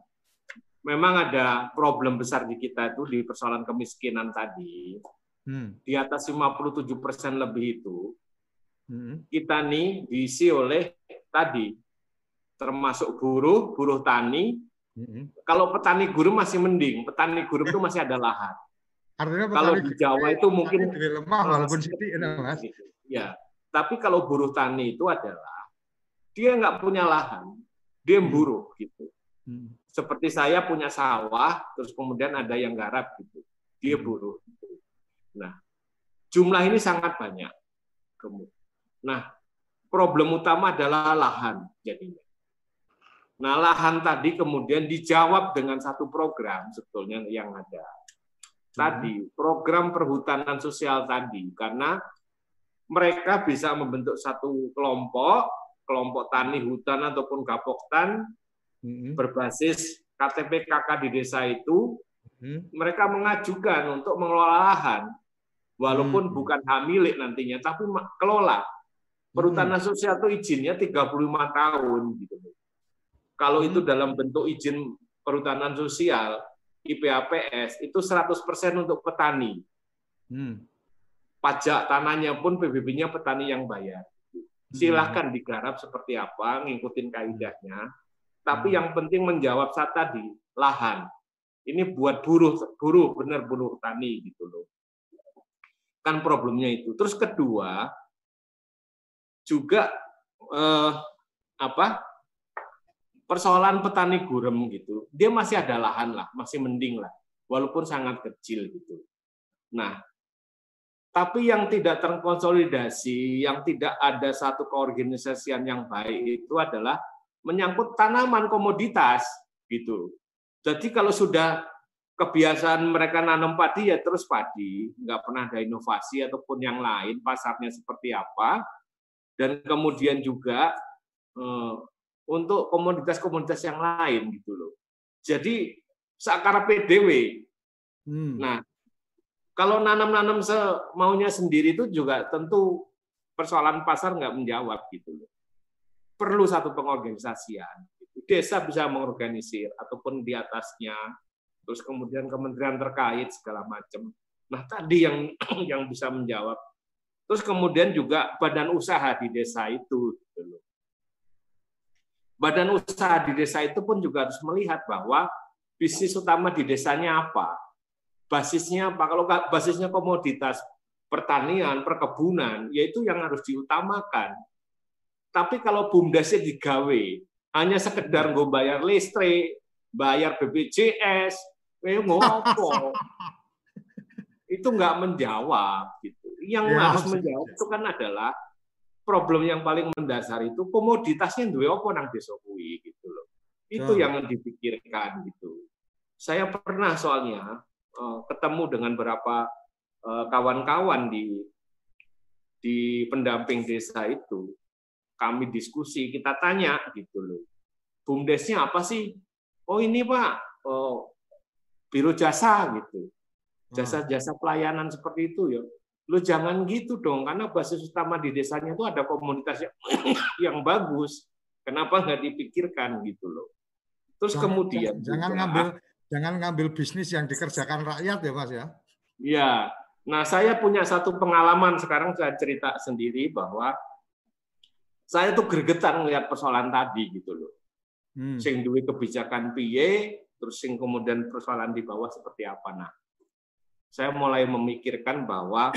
Speaker 2: memang ada problem besar di kita itu di persoalan kemiskinan tadi. Hmm. Di atas 57 persen lebih itu, hmm. kita nih diisi oleh tadi, termasuk buruh, buruh tani. Hmm. Kalau petani guru masih mending, petani guru itu masih ada lahan. Artinya kalau di Jawa itu mungkin lemah walaupun sedikit, mas. Ya, tapi kalau buruh tani itu adalah dia nggak punya lahan, dia hmm. buruh gitu. Hmm seperti saya punya sawah, terus kemudian ada yang garap gitu. Dia hmm. buruh. Nah, jumlah ini sangat banyak. Nah, problem utama adalah lahan jadinya. Nah, lahan tadi kemudian dijawab dengan satu program sebetulnya yang ada. Tadi, hmm. program perhutanan sosial tadi, karena mereka bisa membentuk satu kelompok, kelompok tani hutan ataupun gapoktan, hmm. berbasis KTP KK di desa itu hmm. mereka mengajukan untuk mengelola lahan walaupun hmm. bukan hak milik nantinya tapi kelola Perhutanan hmm. sosial itu izinnya 35 tahun gitu. Kalau itu hmm. dalam bentuk izin perhutanan sosial, IPAPS itu 100% untuk petani. Hmm. Pajak tanahnya pun PBB-nya petani yang bayar. Hmm. Silahkan digarap seperti apa, ngikutin kaidahnya. Tapi yang penting menjawab saat tadi, lahan. Ini buat buruh, buruh benar buruh tani gitu loh. Kan problemnya itu. Terus kedua, juga eh, apa persoalan petani gurem gitu dia masih ada lahan lah masih mending lah walaupun sangat kecil gitu nah tapi yang tidak terkonsolidasi yang tidak ada satu keorganisasian yang baik itu adalah menyangkut tanaman komoditas gitu jadi kalau sudah kebiasaan mereka nanam padi ya terus padi, nggak pernah ada inovasi ataupun yang lain pasarnya seperti apa, dan kemudian juga eh, untuk komoditas-komoditas yang lain gitu loh. Jadi seakar PDW. Hmm. Nah, kalau nanam-nanam semaunya sendiri itu juga tentu persoalan pasar nggak menjawab gitu loh. Perlu satu pengorganisasian. Desa bisa mengorganisir ataupun di atasnya, terus kemudian kementerian terkait segala macam. Nah tadi yang yang bisa menjawab Terus kemudian juga badan usaha di desa itu. Gitu badan usaha di desa itu pun juga harus melihat bahwa bisnis utama di desanya apa. Basisnya apa? Kalau basisnya komoditas pertanian, perkebunan, yaitu yang harus diutamakan. Tapi kalau bumdesnya digawe, hanya sekedar gue bayar listrik, bayar BPJS, eh ngopo. itu nggak menjawab gitu yang ya, harus menjawab itu kan adalah problem yang paling mendasar itu komoditasnya dua apa nang desa kuwi gitu loh. Itu ya. yang dipikirkan gitu. Saya pernah soalnya uh, ketemu dengan beberapa uh, kawan-kawan di di pendamping desa itu. Kami diskusi, kita tanya gitu loh. Bumdesnya apa sih? Oh ini Pak, oh, biro jasa gitu. Jasa-jasa pelayanan seperti itu ya Lu jangan gitu dong, karena basis utama di desanya itu ada komunitas yang, yang bagus. Kenapa nggak dipikirkan gitu loh? Terus jangan, kemudian
Speaker 1: jangan juga, ngambil jangan ngambil bisnis yang dikerjakan rakyat ya Mas ya.
Speaker 2: Iya. Nah, saya punya satu pengalaman sekarang saya cerita sendiri bahwa saya tuh gregetan melihat persoalan tadi gitu loh. Hmm. Sing duwe kebijakan piye, terus sing kemudian persoalan di bawah seperti apa. Nah, saya mulai memikirkan bahwa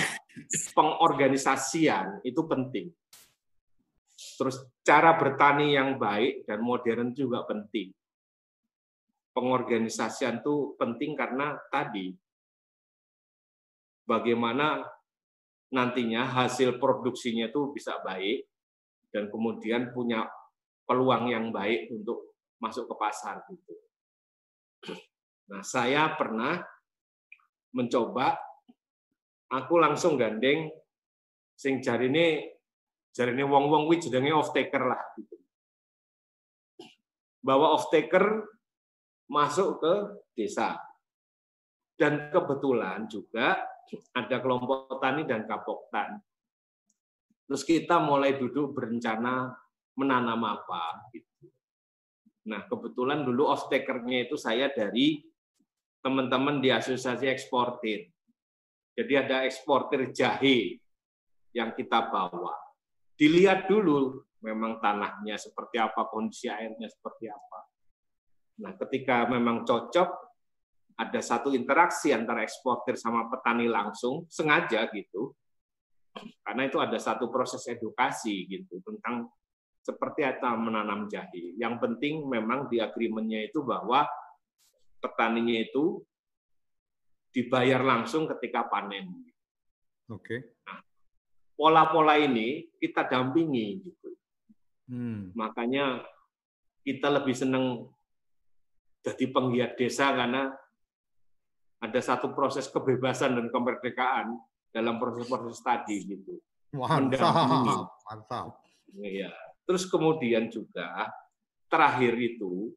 Speaker 2: pengorganisasian itu penting. Terus cara bertani yang baik dan modern juga penting. Pengorganisasian itu penting karena tadi bagaimana nantinya hasil produksinya itu bisa baik dan kemudian punya peluang yang baik untuk masuk ke pasar gitu. Nah, saya pernah mencoba aku langsung gandeng sing jari ini jari ini wong wong kuwi jenenge off taker lah gitu. bawa off taker masuk ke desa dan kebetulan juga ada kelompok tani dan kapoktan terus kita mulai duduk berencana menanam apa gitu. nah kebetulan dulu off takernya itu saya dari teman-teman di asosiasi eksportir. Jadi ada eksportir jahe yang kita bawa. Dilihat dulu memang tanahnya seperti apa, kondisi airnya seperti apa. Nah, ketika memang cocok, ada satu interaksi antara eksportir sama petani langsung, sengaja gitu. Karena itu ada satu proses edukasi gitu tentang seperti apa menanam jahe. Yang penting memang di agreement-nya itu bahwa petaninya itu dibayar langsung ketika panen.
Speaker 1: Oke. Nah,
Speaker 2: pola-pola ini kita dampingi gitu. Hmm. Makanya kita lebih senang jadi penggiat desa karena ada satu proses kebebasan dan kemerdekaan dalam proses-proses tadi gitu.
Speaker 1: Mantap, mantap.
Speaker 2: Ya. Terus kemudian juga terakhir itu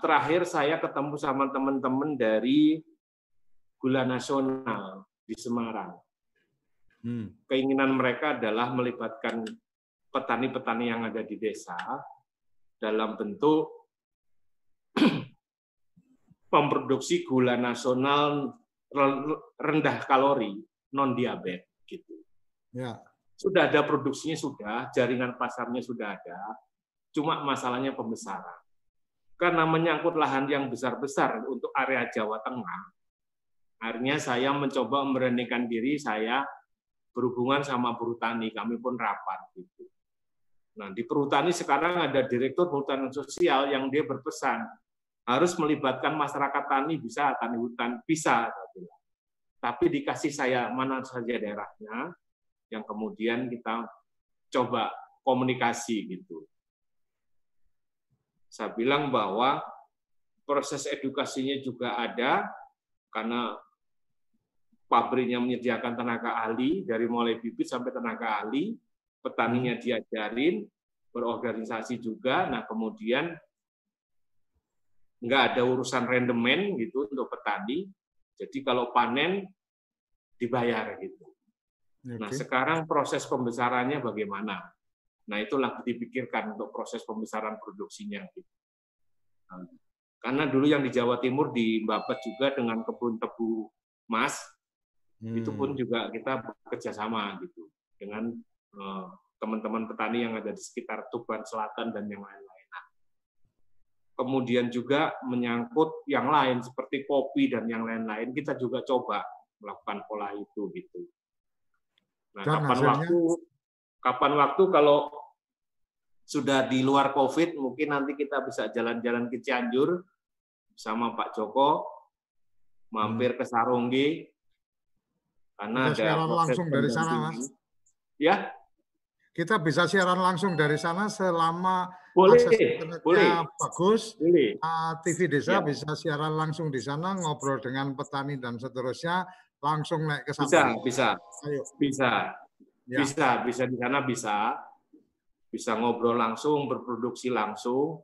Speaker 2: terakhir saya ketemu sama teman-teman dari Gula Nasional di Semarang. Hmm. Keinginan mereka adalah melibatkan petani-petani yang ada di desa dalam bentuk memproduksi gula nasional rendah kalori, non diabetes gitu. Ya. Sudah ada produksinya sudah, jaringan pasarnya sudah ada. Cuma masalahnya pembesaran. Karena menyangkut lahan yang besar-besar untuk area Jawa Tengah, akhirnya saya mencoba memberanikan diri saya berhubungan sama perhutani, kami pun rapat gitu. Nah, di perhutani sekarang ada direktur perhutanan sosial yang dia berpesan harus melibatkan masyarakat tani bisa tani hutan bisa tapi dikasih saya mana saja daerahnya yang kemudian kita coba komunikasi gitu. Saya bilang bahwa proses edukasinya juga ada karena pabriknya menyediakan tenaga ahli dari mulai bibit sampai tenaga ahli petaninya hmm. diajarin berorganisasi juga. Nah kemudian nggak ada urusan rendemen gitu untuk petani. Jadi kalau panen dibayar gitu. Okay. Nah sekarang proses pembesarannya bagaimana? Nah itulah dipikirkan untuk proses pembesaran produksinya. Gitu. Nah, karena dulu yang di Jawa Timur di Mbapet juga dengan kebun tebu emas, hmm. itu pun juga kita bekerja sama gitu dengan eh, teman-teman petani yang ada di sekitar Tuban Selatan dan yang lain-lain kemudian juga menyangkut yang lain seperti kopi dan yang lain-lain kita juga coba melakukan pola itu gitu. Nah, dan kapan hasilnya... waktu kapan waktu kalau sudah di luar Covid mungkin nanti kita bisa jalan-jalan ke Cianjur sama Pak Joko mampir hmm. ke Saronggi karena
Speaker 1: kita ada langsung dari sana, Mas.
Speaker 2: Ya.
Speaker 1: Kita bisa siaran langsung dari sana selama
Speaker 2: boleh,
Speaker 1: akses
Speaker 2: boleh.
Speaker 1: bagus.
Speaker 2: Boleh.
Speaker 1: Uh, TV Desa ya. bisa siaran langsung di sana, ngobrol dengan petani dan seterusnya, langsung naik ke
Speaker 2: sana. Bisa, bisa. Ayo. Bisa. Ya. Bisa, bisa di sana bisa. Bisa ngobrol langsung, berproduksi langsung.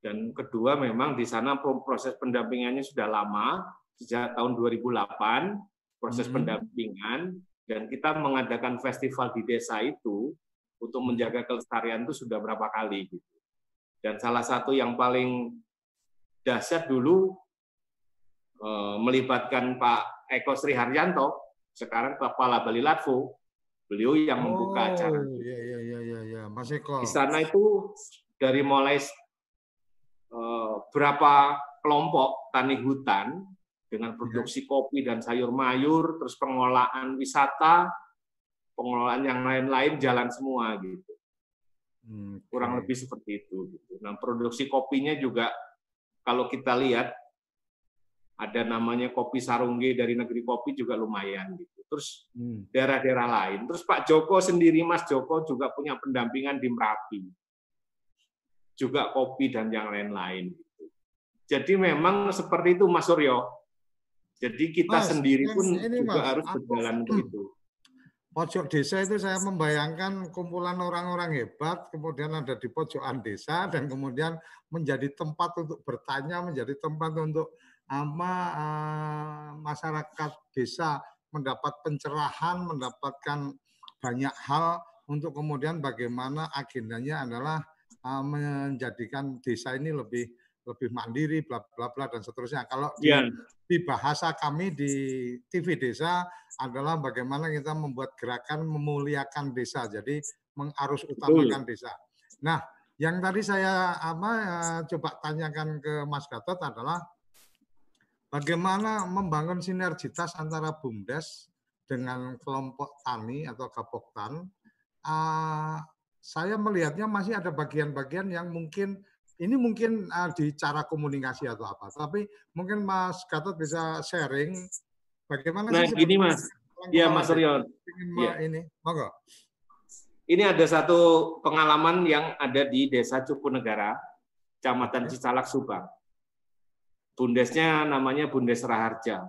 Speaker 2: Dan kedua memang di sana proses pendampingannya sudah lama, sejak tahun 2008, proses hmm. pendampingan, dan kita mengadakan festival di desa itu untuk menjaga kelestarian itu sudah berapa kali gitu. Dan salah satu yang paling dahsyat dulu eh, melibatkan Pak Eko Sri Haryanto, sekarang Kepala Bali Latvo, beliau yang membuka oh, acara.
Speaker 1: Iya, iya, iya, iya, iya. Mas Eko.
Speaker 2: Di sana itu dari mulai eh, berapa kelompok tani hutan dengan produksi kopi dan sayur mayur, terus pengolahan wisata, pengelolaan yang lain-lain jalan semua gitu. Hmm, Kurang lebih seperti itu. Gitu. Nah, produksi kopinya juga kalau kita lihat ada namanya kopi sarungge dari negeri kopi juga lumayan gitu. Terus hmm. daerah-daerah lain. Terus Pak Joko sendiri, Mas Joko juga punya pendampingan di Merapi. Juga kopi dan yang lain-lain gitu. Jadi memang seperti itu Mas Suryo. Jadi kita mas, sendiri pun ini, juga mas, harus berjalan begitu
Speaker 1: pojok desa itu saya membayangkan kumpulan orang-orang hebat, kemudian ada di pojokan desa dan kemudian menjadi tempat untuk bertanya, menjadi tempat untuk apa uh, masyarakat desa mendapat pencerahan, mendapatkan banyak hal untuk kemudian bagaimana agendanya adalah uh, menjadikan desa ini lebih lebih mandiri, bla bla bla dan seterusnya. Kalau di, yeah. di bahasa kami di TV Desa adalah bagaimana kita membuat gerakan memuliakan desa. Jadi mengarus utamakan desa. Nah, yang tadi saya apa eh, coba tanyakan ke Mas Gatot adalah bagaimana membangun sinergitas antara BUMDes dengan kelompok tani atau Gapoktan. Uh, saya melihatnya masih ada bagian-bagian yang mungkin ini mungkin uh, di cara komunikasi atau apa, tapi mungkin Mas Gatot bisa sharing Bagaimana
Speaker 2: nah, gini Mas. Iya, Mas Rion.
Speaker 1: Ya. Ini, monggo.
Speaker 2: Ini ada satu pengalaman yang ada di Desa Cupunegara, Kecamatan Cicalak, Subang. Bundesnya namanya Bundes Raharja.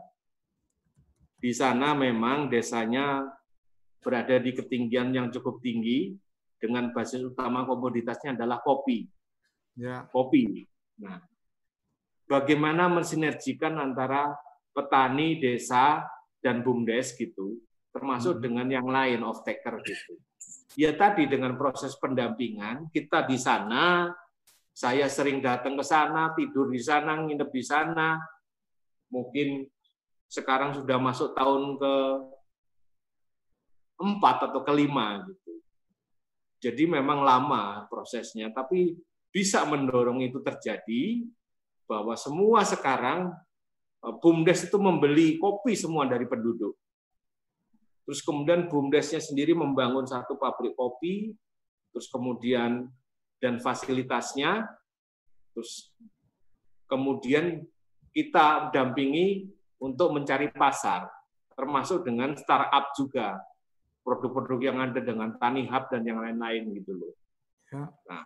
Speaker 2: Di sana memang desanya berada di ketinggian yang cukup tinggi, dengan basis utama komoditasnya adalah kopi. Ya. Kopi. Nah, bagaimana mensinergikan antara petani desa dan bumdes gitu termasuk hmm. dengan yang lain off taker gitu. Ya tadi dengan proses pendampingan kita di sana, saya sering datang ke sana, tidur di sana, nginep di sana. Mungkin sekarang sudah masuk tahun ke empat atau kelima gitu. Jadi memang lama prosesnya, tapi bisa mendorong itu terjadi bahwa semua sekarang eh, BUMDes itu membeli kopi semua dari penduduk. Terus kemudian BUMDesnya sendiri membangun satu pabrik kopi, terus kemudian dan fasilitasnya, terus kemudian kita dampingi untuk mencari pasar, termasuk dengan startup juga, produk-produk yang ada dengan Tani Hub dan yang lain-lain gitu loh. Ya. Nah,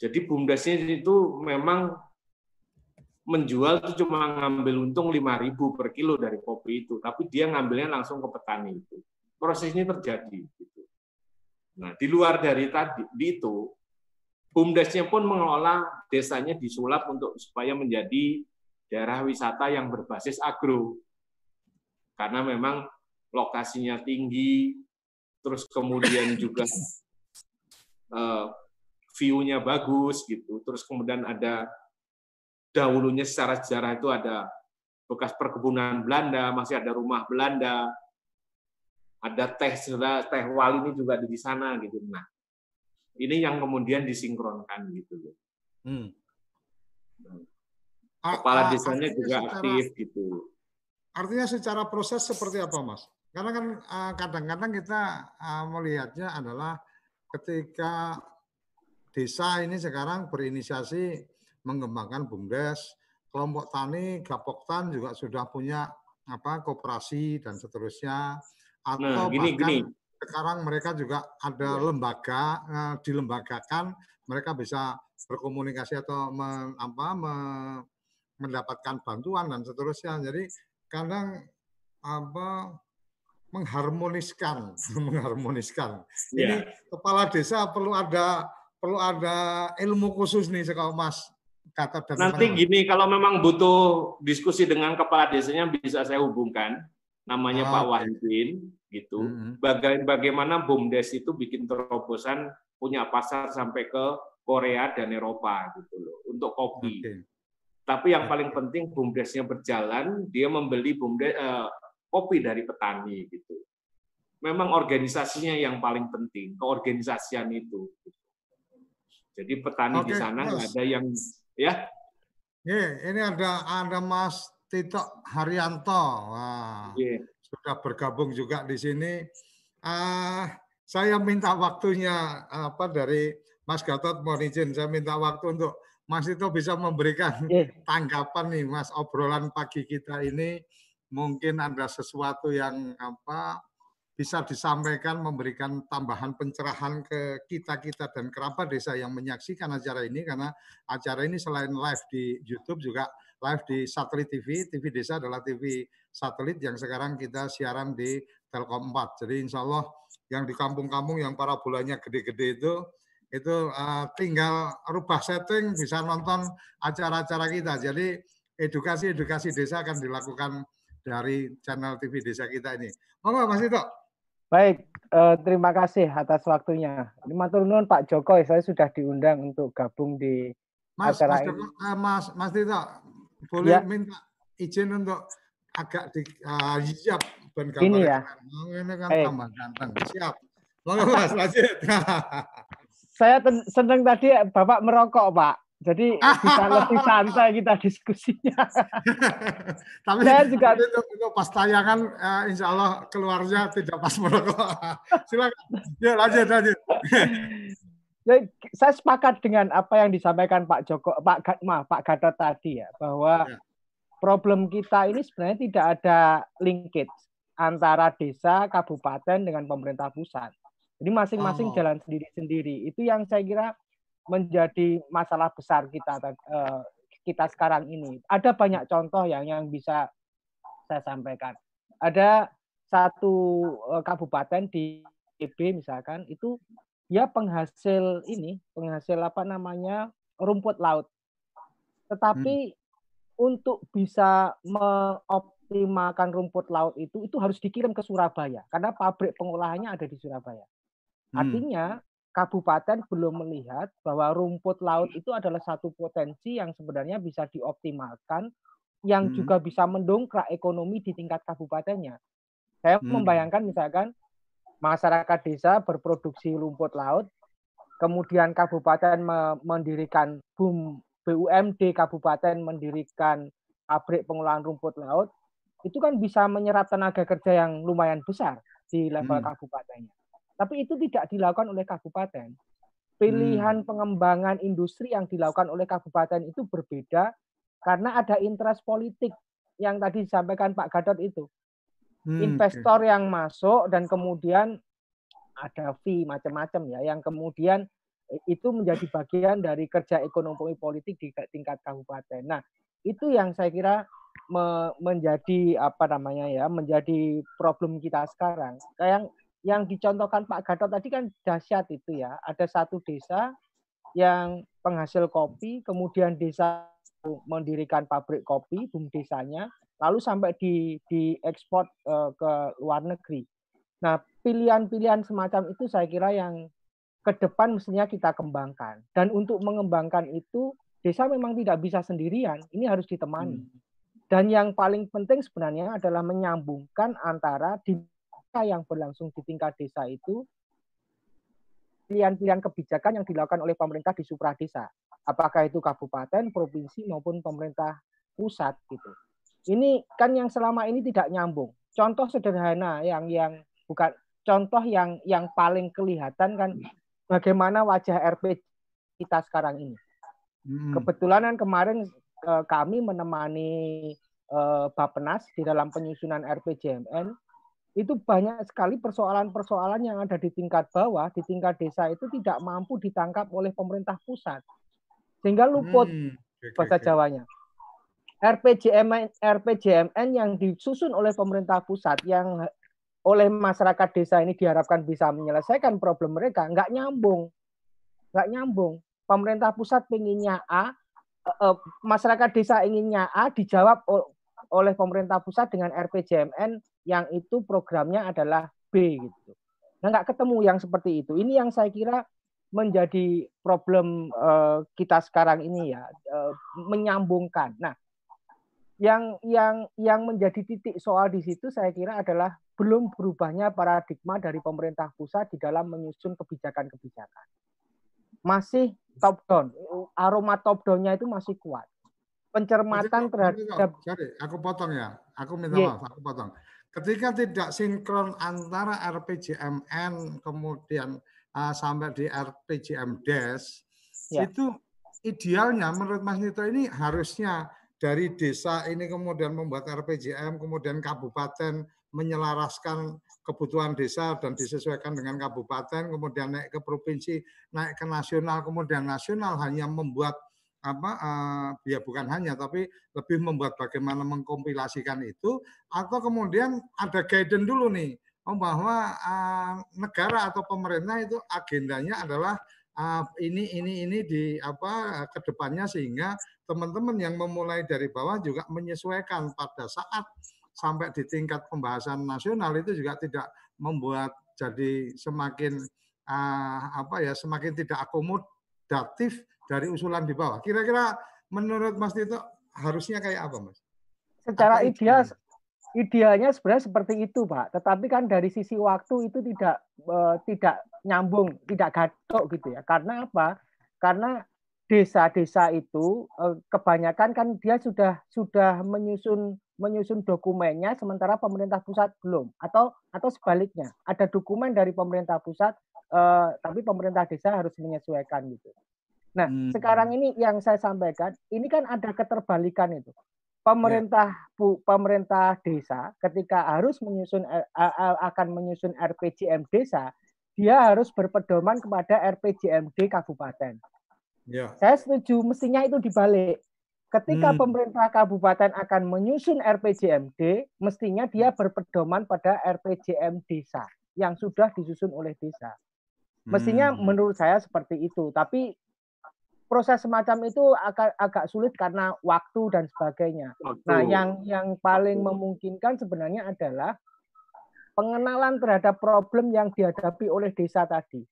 Speaker 2: jadi BUMDesnya itu memang menjual itu cuma ngambil untung 5.000 per kilo dari kopi itu, tapi dia ngambilnya langsung ke petani itu. Proses ini terjadi. Gitu. Nah, di luar dari tadi di itu, BUMDesnya pun mengelola desanya disulap untuk supaya menjadi daerah wisata yang berbasis agro. Karena memang lokasinya tinggi, terus kemudian juga uh, view-nya bagus gitu, terus kemudian ada dahulunya secara sejarah itu ada bekas perkebunan Belanda, masih ada rumah Belanda, ada teh teh wali ini juga di sana gitu. Nah, ini yang kemudian disinkronkan gitu loh. Hmm. Kepala desanya juga secara, aktif gitu.
Speaker 1: Artinya secara proses seperti apa, Mas? Karena kan kadang-kadang kita melihatnya adalah ketika desa ini sekarang berinisiasi mengembangkan BUMDes, kelompok tani, Gapoktan juga sudah punya apa koperasi dan seterusnya atau nah, gini, bahkan gini. sekarang mereka juga ada ya. lembaga eh, dilembagakan mereka bisa berkomunikasi atau men, apa, me, mendapatkan bantuan dan seterusnya. Jadi kadang apa mengharmoniskan, mengharmoniskan. Yeah. Ini kepala desa perlu ada perlu ada ilmu khusus nih kalau Mas
Speaker 2: kata dan Nanti mana? gini, kalau memang butuh diskusi dengan kepala desanya bisa saya hubungkan, namanya oh, Pak okay. Wahyudin, gitu. Mm -hmm. Bagaimana BUMDes itu bikin terobosan punya pasar sampai ke Korea dan Eropa gitu loh untuk kopi. Okay. Tapi yang paling penting BUMDesnya berjalan, dia membeli BUMDes eh, kopi dari petani gitu. Memang organisasinya yang paling penting, keorganisasian itu. Jadi petani okay, di sana nggak ada yang ya.
Speaker 1: Yeah, ini ada ada Mas Tito Haryanto. Wah, yeah. sudah bergabung juga di sini. Uh, saya minta waktunya apa dari Mas Gatot mohon izin saya minta waktu untuk Mas Tito bisa memberikan yeah. tanggapan nih Mas obrolan pagi kita ini mungkin ada sesuatu yang apa bisa disampaikan memberikan tambahan pencerahan ke kita-kita dan kerabat desa yang menyaksikan acara ini karena acara ini selain live di YouTube juga live di satelit TV. TV Desa adalah TV satelit yang sekarang kita siaran di Telkom 4. Jadi insya Allah yang di kampung-kampung yang para bulannya gede-gede itu itu uh, tinggal rubah setting bisa nonton acara-acara kita. Jadi edukasi-edukasi desa akan dilakukan dari channel TV Desa kita ini. Monggo Mas Ito.
Speaker 3: Baik, eh, terima kasih atas waktunya. Lima turun Pak Joko, saya sudah diundang untuk gabung di
Speaker 1: Mas, acara Mas ini. Uh, Mas, Mas Tito, boleh ya. minta izin untuk agak di uh, siap
Speaker 3: ben Ini ya.
Speaker 1: Ini kan Baik. tambah ganteng. Siap. Monggo Mas, lanjut.
Speaker 3: saya senang tadi Bapak merokok, Pak. Jadi bisa lebih santai kita diskusinya.
Speaker 1: Tapi saya juga itu, itu pas tayangan uh, insya Allah keluarnya tidak pas merokok. Silakan. Ya lanjut lanjut.
Speaker 3: saya sepakat dengan apa yang disampaikan Pak Joko, Pak Gatma, Pak Gatot tadi ya bahwa ya. problem kita ini sebenarnya tidak ada linkage antara desa, kabupaten dengan pemerintah pusat. Jadi masing-masing oh. jalan sendiri-sendiri. Itu yang saya kira menjadi masalah besar kita uh, kita sekarang ini. Ada banyak contoh yang yang bisa saya sampaikan. Ada satu uh, kabupaten di EB misalkan itu ya penghasil ini, penghasil apa namanya rumput laut. Tetapi hmm. untuk bisa mengoptimalkan rumput laut itu itu harus dikirim ke Surabaya karena pabrik pengolahannya ada di Surabaya. Hmm. Artinya kabupaten belum melihat bahwa rumput laut itu adalah satu potensi yang sebenarnya bisa dioptimalkan yang hmm. juga bisa mendongkrak ekonomi di tingkat kabupatennya. Saya hmm. membayangkan misalkan masyarakat desa berproduksi rumput laut, kemudian kabupaten mendirikan BUM BUMD kabupaten mendirikan pabrik pengolahan rumput laut, itu kan bisa menyerap tenaga kerja yang lumayan besar di level hmm. kabupatennya. Tapi itu tidak dilakukan oleh kabupaten. Pilihan hmm. pengembangan industri yang dilakukan oleh kabupaten itu berbeda karena ada interest politik yang tadi disampaikan Pak Gadot itu. Hmm, Investor okay. yang masuk dan kemudian ada fee macam-macam ya yang kemudian itu menjadi bagian dari kerja ekonomi politik di tingkat kabupaten. Nah, itu yang saya kira me menjadi apa namanya ya, menjadi problem kita sekarang. Kayak yang dicontohkan Pak Gatot tadi kan dahsyat itu ya. Ada satu desa yang penghasil kopi, kemudian desa mendirikan pabrik kopi, bum desanya, lalu sampai di diekspor uh, ke luar negeri. Nah, pilihan-pilihan semacam itu saya kira yang ke depan mestinya kita kembangkan. Dan untuk mengembangkan itu, desa memang tidak bisa sendirian. Ini harus ditemani. Hmm. Dan yang paling penting sebenarnya adalah menyambungkan antara dinamika yang berlangsung di tingkat desa itu pilihan-pilihan kebijakan yang dilakukan oleh pemerintah di supra desa. Apakah itu kabupaten, provinsi maupun pemerintah pusat gitu. Ini kan yang selama ini tidak nyambung. Contoh sederhana yang yang bukan contoh yang yang paling kelihatan kan bagaimana wajah RP kita sekarang ini. Hmm. Kebetulan kan kemarin eh, kami menemani eh, Bapenas di dalam penyusunan RPJMN itu banyak sekali persoalan-persoalan yang ada di tingkat bawah, di tingkat desa itu tidak mampu ditangkap oleh pemerintah pusat. Sehingga luput hmm. okay, bahasa okay. Jawanya. RPJMN RPJMN yang disusun oleh pemerintah pusat yang oleh masyarakat desa ini diharapkan bisa menyelesaikan problem mereka, nggak nyambung. Nggak nyambung. Pemerintah pusat pengennya A, eh, eh, masyarakat desa inginnya A, dijawab oleh pemerintah pusat dengan RPJMN yang itu programnya adalah B gitu. Nah nggak ketemu yang seperti itu. Ini yang saya kira menjadi problem uh, kita sekarang ini ya uh, menyambungkan. Nah yang yang yang menjadi titik soal di situ saya kira adalah belum berubahnya paradigma dari pemerintah pusat di dalam menyusun kebijakan-kebijakan. Masih top down, aroma top down-nya itu masih kuat. Pencermatan terhadap
Speaker 1: Sorry, aku potong ya. Aku minta yeah. maaf, aku potong. Ketika tidak sinkron antara RPJMN kemudian uh, sampai di RPJM Des, yeah. itu idealnya menurut Mas Nito ini harusnya dari desa ini kemudian membuat RPJM, kemudian kabupaten menyelaraskan kebutuhan desa dan disesuaikan dengan kabupaten, kemudian naik ke provinsi, naik ke nasional, kemudian nasional hanya membuat apa uh, ya bukan hanya tapi lebih membuat bagaimana mengkompilasikan itu atau kemudian ada guidance dulu nih oh, bahwa uh, negara atau pemerintah itu agendanya adalah uh, ini ini ini di apa ke depannya sehingga teman-teman yang memulai dari bawah juga menyesuaikan pada saat sampai di tingkat pembahasan nasional itu juga tidak membuat jadi semakin uh, apa ya semakin tidak akomodatif dari usulan di bawah. Kira-kira menurut Mas Tito harusnya kayak apa, Mas?
Speaker 3: Secara ideal idealnya sebenarnya seperti itu, Pak. Tetapi kan dari sisi waktu itu tidak uh, tidak nyambung, tidak gatok gitu ya. Karena apa? Karena desa-desa itu eh, kebanyakan kan dia sudah sudah menyusun menyusun dokumennya sementara pemerintah pusat belum atau atau sebaliknya ada dokumen dari pemerintah pusat eh, tapi pemerintah desa harus menyesuaikan gitu. Nah hmm. sekarang ini yang saya sampaikan ini kan ada keterbalikan itu pemerintah bu, pemerintah desa ketika harus menyusun eh, akan menyusun RPJM desa dia harus berpedoman kepada RPJMD kabupaten. Ya. Saya setuju, mestinya itu dibalik. Ketika hmm. pemerintah kabupaten akan menyusun RPJMD, mestinya dia berpedoman pada RPJM desa yang sudah disusun oleh desa. Mestinya hmm. menurut saya seperti itu. Tapi proses semacam itu agak agak sulit karena waktu dan sebagainya. Waktu. Nah, yang yang paling memungkinkan sebenarnya adalah pengenalan terhadap problem yang dihadapi oleh desa tadi.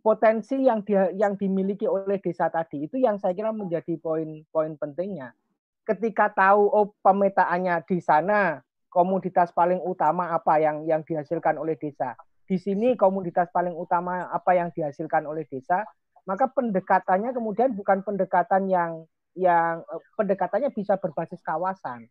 Speaker 3: Potensi yang dia yang dimiliki oleh desa tadi itu yang saya kira menjadi poin-poin pentingnya. Ketika tahu oh pemetaannya di sana komoditas paling utama apa yang yang dihasilkan oleh desa. Di sini komoditas paling utama apa yang dihasilkan oleh desa maka pendekatannya kemudian bukan pendekatan yang yang eh, pendekatannya bisa berbasis kawasan.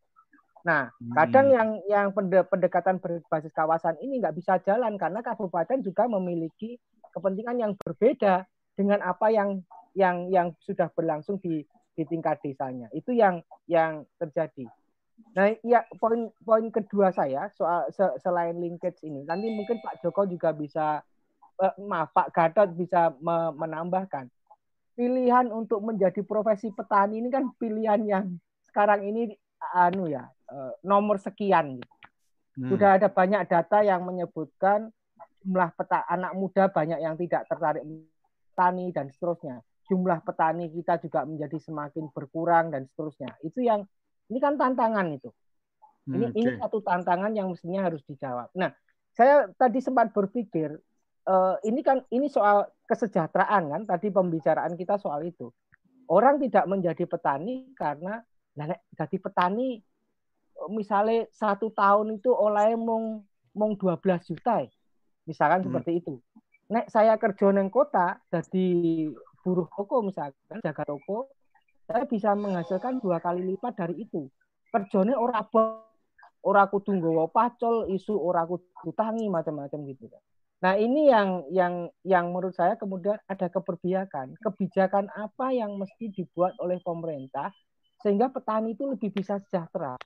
Speaker 3: Nah, kadang hmm. yang yang pendekatan berbasis kawasan ini nggak bisa jalan karena kabupaten juga memiliki kepentingan yang berbeda dengan apa yang yang yang sudah berlangsung di di tingkat desanya. Itu yang yang terjadi. Nah, ya poin poin kedua saya soal selain linkage ini, nanti mungkin Pak Joko juga bisa maaf Pak Gatot bisa menambahkan pilihan untuk menjadi profesi petani ini kan pilihan yang sekarang ini anu ya eh, nomor sekian gitu. Hmm. Sudah ada banyak data yang menyebutkan jumlah peta anak muda banyak yang tidak tertarik petani dan seterusnya. Jumlah petani kita juga menjadi semakin berkurang dan seterusnya. Itu yang ini kan tantangan itu. Ini hmm, okay. ini satu tantangan yang mestinya harus dijawab. Nah, saya tadi sempat berpikir uh, ini kan ini soal kesejahteraan kan tadi pembicaraan kita soal itu. Orang tidak menjadi petani karena jadi petani misalnya satu tahun itu oleh mong mong 12 juta misalkan hmm. seperti itu. Nek saya kerja neng kota jadi buruh toko misalkan jaga toko saya bisa menghasilkan dua kali lipat dari itu. Kerjanya orang ora kudu nggawa pacol isu ora kudu tangi macam-macam gitu kan Nah, ini yang yang yang menurut saya kemudian ada keberpihakan. Kebijakan apa yang mesti dibuat oleh pemerintah sehingga petani itu lebih bisa sejahtera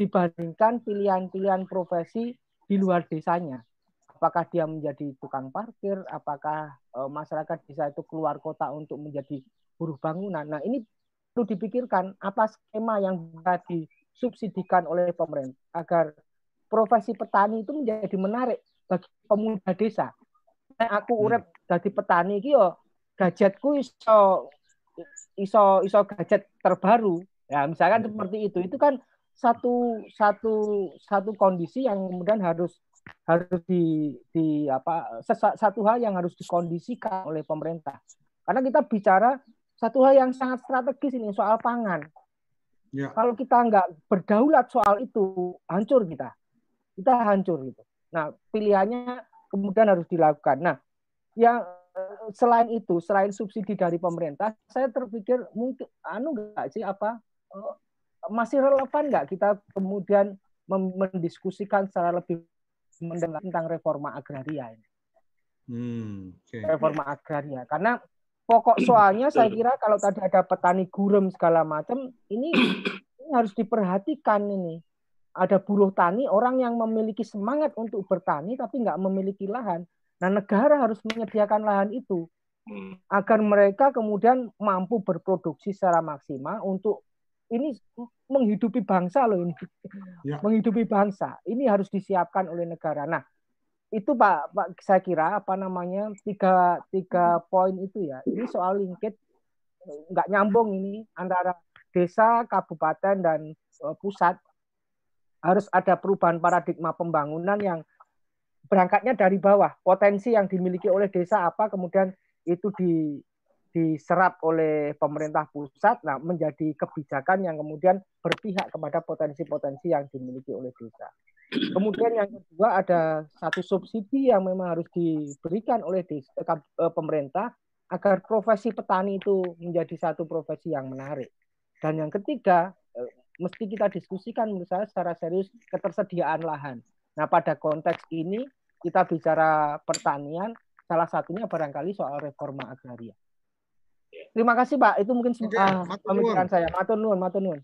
Speaker 3: dibandingkan pilihan-pilihan profesi di luar desanya. Apakah dia menjadi tukang parkir, apakah e, masyarakat desa itu keluar kota untuk menjadi buruh bangunan. Nah, ini perlu dipikirkan apa skema yang bisa disubsidikan oleh pemerintah agar profesi petani itu menjadi menarik bagi pemuda desa. Nek aku hmm. urip dadi petani iki yo gadgetku iso iso iso gadget terbaru. Ya, misalkan hmm. seperti itu. Itu kan satu satu satu kondisi yang kemudian harus harus di, di apa satu hal yang harus dikondisikan oleh pemerintah. Karena kita bicara satu hal yang sangat strategis ini soal pangan. Ya. Kalau kita nggak berdaulat soal itu, hancur kita. Kita hancur gitu. Nah, pilihannya kemudian harus dilakukan. Nah, yang eh, selain itu, selain subsidi dari pemerintah, saya terpikir mungkin anu enggak sih apa eh, masih relevan nggak kita kemudian mendiskusikan secara lebih mendengar tentang reforma agraria ini. Hmm, okay. Reforma agraria karena pokok soalnya saya kira kalau tadi ada petani gurem segala macam ini, ini harus diperhatikan ini ada buruh tani orang yang memiliki semangat untuk bertani tapi nggak memiliki lahan. Nah negara harus menyediakan lahan itu hmm. agar mereka kemudian mampu berproduksi secara maksimal untuk ini menghidupi bangsa loh ini ya. menghidupi bangsa ini harus disiapkan oleh negara. Nah itu Pak, Pak saya kira apa namanya tiga tiga poin itu ya ini soal linkage nggak nyambung ini antara desa, kabupaten dan uh, pusat harus ada perubahan paradigma pembangunan yang berangkatnya dari bawah. Potensi yang dimiliki oleh desa apa kemudian itu di diserap oleh pemerintah pusat nah menjadi kebijakan yang kemudian berpihak kepada potensi-potensi yang dimiliki oleh desa. Kemudian yang kedua ada satu subsidi yang memang harus diberikan oleh desa, eh, pemerintah agar profesi petani itu menjadi satu profesi yang menarik. Dan yang ketiga, eh, mesti kita diskusikan menurut saya secara serius ketersediaan lahan. Nah, pada konteks ini kita bicara pertanian, salah satunya barangkali soal reforma agraria. Terima kasih Pak, itu mungkin Oke, uh, pemikiran saya. Matur nuwun, matur nuwun.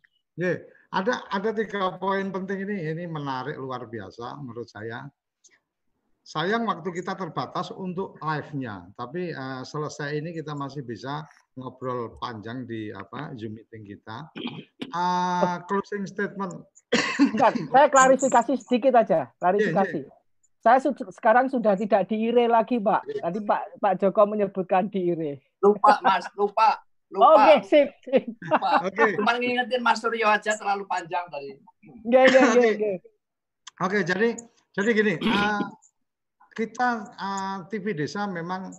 Speaker 1: Ada ada tiga poin penting ini, ini menarik luar biasa menurut saya. Sayang waktu kita terbatas untuk live-nya, tapi uh, selesai ini kita masih bisa ngobrol panjang di apa Zoom meeting kita. Uh, closing statement.
Speaker 3: Enggak, saya klarifikasi sedikit aja, klarifikasi. Yeah, yeah. Saya su sekarang sudah tidak diire lagi, Pak. Tadi Pak Pak Joko menyebutkan diire.
Speaker 4: Lupa, Mas, lupa. Lupa. Oke, okay, sip, sip. Oke. Okay. Cuma ngingetin Mas Suryo aja terlalu panjang tadi.
Speaker 1: Oke, oke, oke. Oke, jadi jadi gini, uh, kita uh, TV Desa memang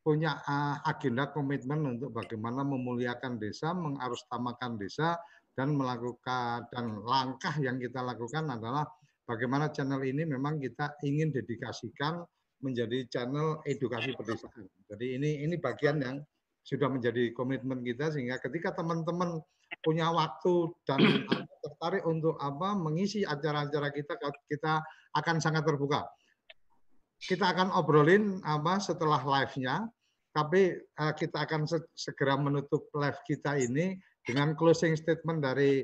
Speaker 1: punya uh, agenda komitmen untuk bagaimana memuliakan desa, mengarustamakan desa, dan melakukan dan langkah yang kita lakukan adalah bagaimana channel ini memang kita ingin dedikasikan menjadi channel edukasi pedesaan. Jadi ini ini bagian yang sudah menjadi komitmen kita sehingga ketika teman-teman punya waktu dan tertarik untuk apa mengisi acara-acara kita kita akan sangat terbuka. Kita akan obrolin apa setelah live-nya, tapi uh, kita akan segera menutup live kita ini dengan closing statement dari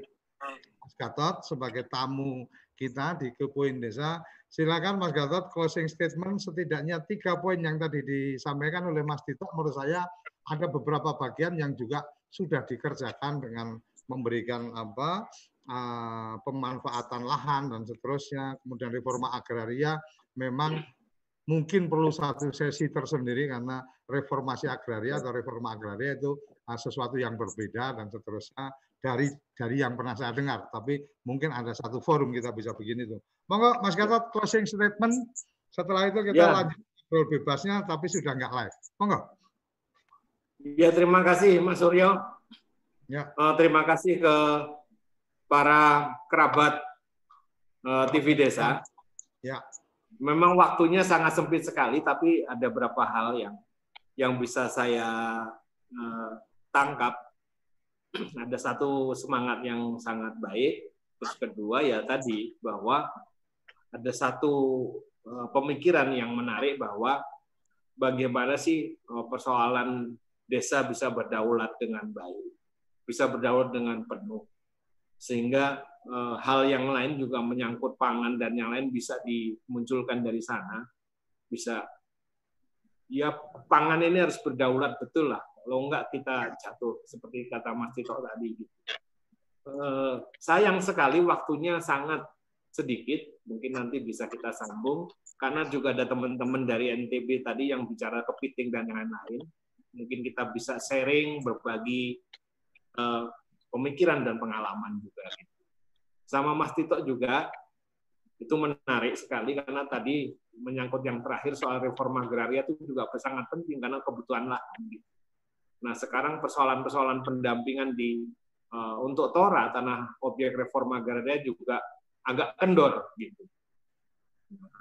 Speaker 1: Mas Gatot sebagai tamu kita di Kepoin Desa. Silakan Mas Gatot closing statement setidaknya tiga poin yang tadi disampaikan oleh Mas Tito. Menurut saya ada beberapa bagian yang juga sudah dikerjakan dengan memberikan apa uh, pemanfaatan lahan dan seterusnya, kemudian reforma agraria memang mungkin perlu satu sesi tersendiri karena reformasi agraria atau reforma agraria itu uh, sesuatu yang berbeda dan seterusnya dari dari yang pernah saya dengar. Tapi mungkin ada satu forum kita bisa begini tuh. Monggo Mas Gatot closing statement. Setelah itu kita ya. lanjut ngobrol bebasnya tapi sudah nggak live. Monggo.
Speaker 2: Ya, terima kasih Mas Suryo. Ya. Uh, terima kasih ke para kerabat uh, TV Desa. Ya. Memang waktunya sangat sempit sekali, tapi ada beberapa hal yang yang bisa saya uh, tangkap. ada satu semangat yang sangat baik. Terus kedua ya tadi bahwa ada satu uh, pemikiran yang menarik bahwa bagaimana sih persoalan desa bisa berdaulat dengan baik, bisa berdaulat dengan penuh. Sehingga e, hal yang lain juga menyangkut pangan dan yang lain bisa dimunculkan dari sana. Bisa ya pangan ini harus berdaulat betul lah. Kalau enggak kita jatuh seperti kata Mas Tito tadi. E, sayang sekali waktunya sangat sedikit, mungkin nanti bisa kita sambung karena juga ada teman-teman dari NTB tadi yang bicara kepiting dan yang lain-lain mungkin kita bisa sharing, berbagi uh, pemikiran dan pengalaman juga. Sama Mas Tito juga itu menarik sekali karena tadi menyangkut yang terakhir soal reforma agraria itu juga sangat penting karena kebutuhan lahan. Nah sekarang persoalan-persoalan pendampingan di uh, untuk Tora tanah objek reforma agraria juga agak kendor gitu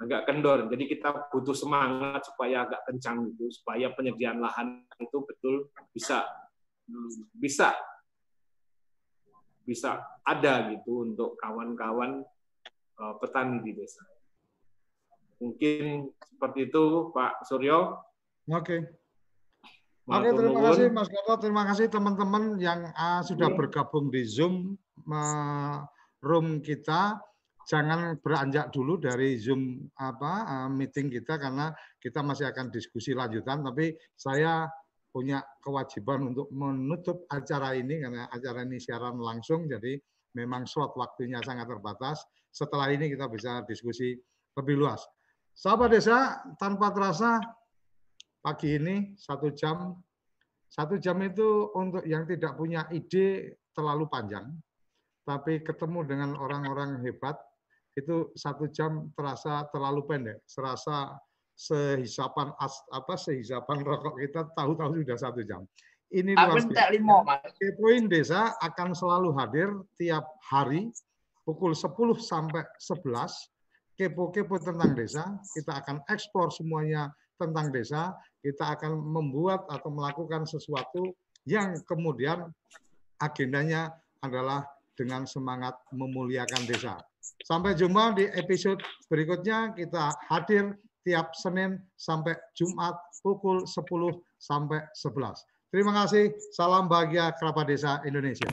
Speaker 2: agak kendor. Jadi kita butuh semangat supaya agak kencang gitu, supaya penyediaan lahan itu betul bisa bisa bisa ada gitu untuk kawan-kawan uh, petani di desa. Mungkin seperti itu Pak Suryo.
Speaker 1: Oke. Oke, terima kasih Mas Gatot, terima kasih teman-teman yang uh, sudah bergabung di Zoom uh, room kita jangan beranjak dulu dari Zoom apa eh, meeting kita karena kita masih akan diskusi lanjutan tapi saya punya kewajiban untuk menutup acara ini karena acara ini siaran langsung jadi memang slot waktunya sangat terbatas. Setelah ini kita bisa diskusi lebih luas. Sahabat desa, tanpa terasa pagi ini satu jam, satu jam itu untuk yang tidak punya ide terlalu panjang, tapi ketemu dengan orang-orang hebat itu satu jam terasa terlalu pendek, serasa sehisapan as, apa sehisapan rokok kita tahu-tahu sudah satu jam. Ini luar biasa. Kepoin Desa akan selalu hadir tiap hari pukul 10 sampai 11. Kepo-kepo tentang desa, kita akan eksplor semuanya tentang desa, kita akan membuat atau melakukan sesuatu yang kemudian agendanya adalah dengan semangat memuliakan desa. Sampai jumpa di episode berikutnya. Kita hadir tiap Senin sampai Jumat pukul 10 sampai 11. Terima kasih. Salam bahagia kerabat desa Indonesia.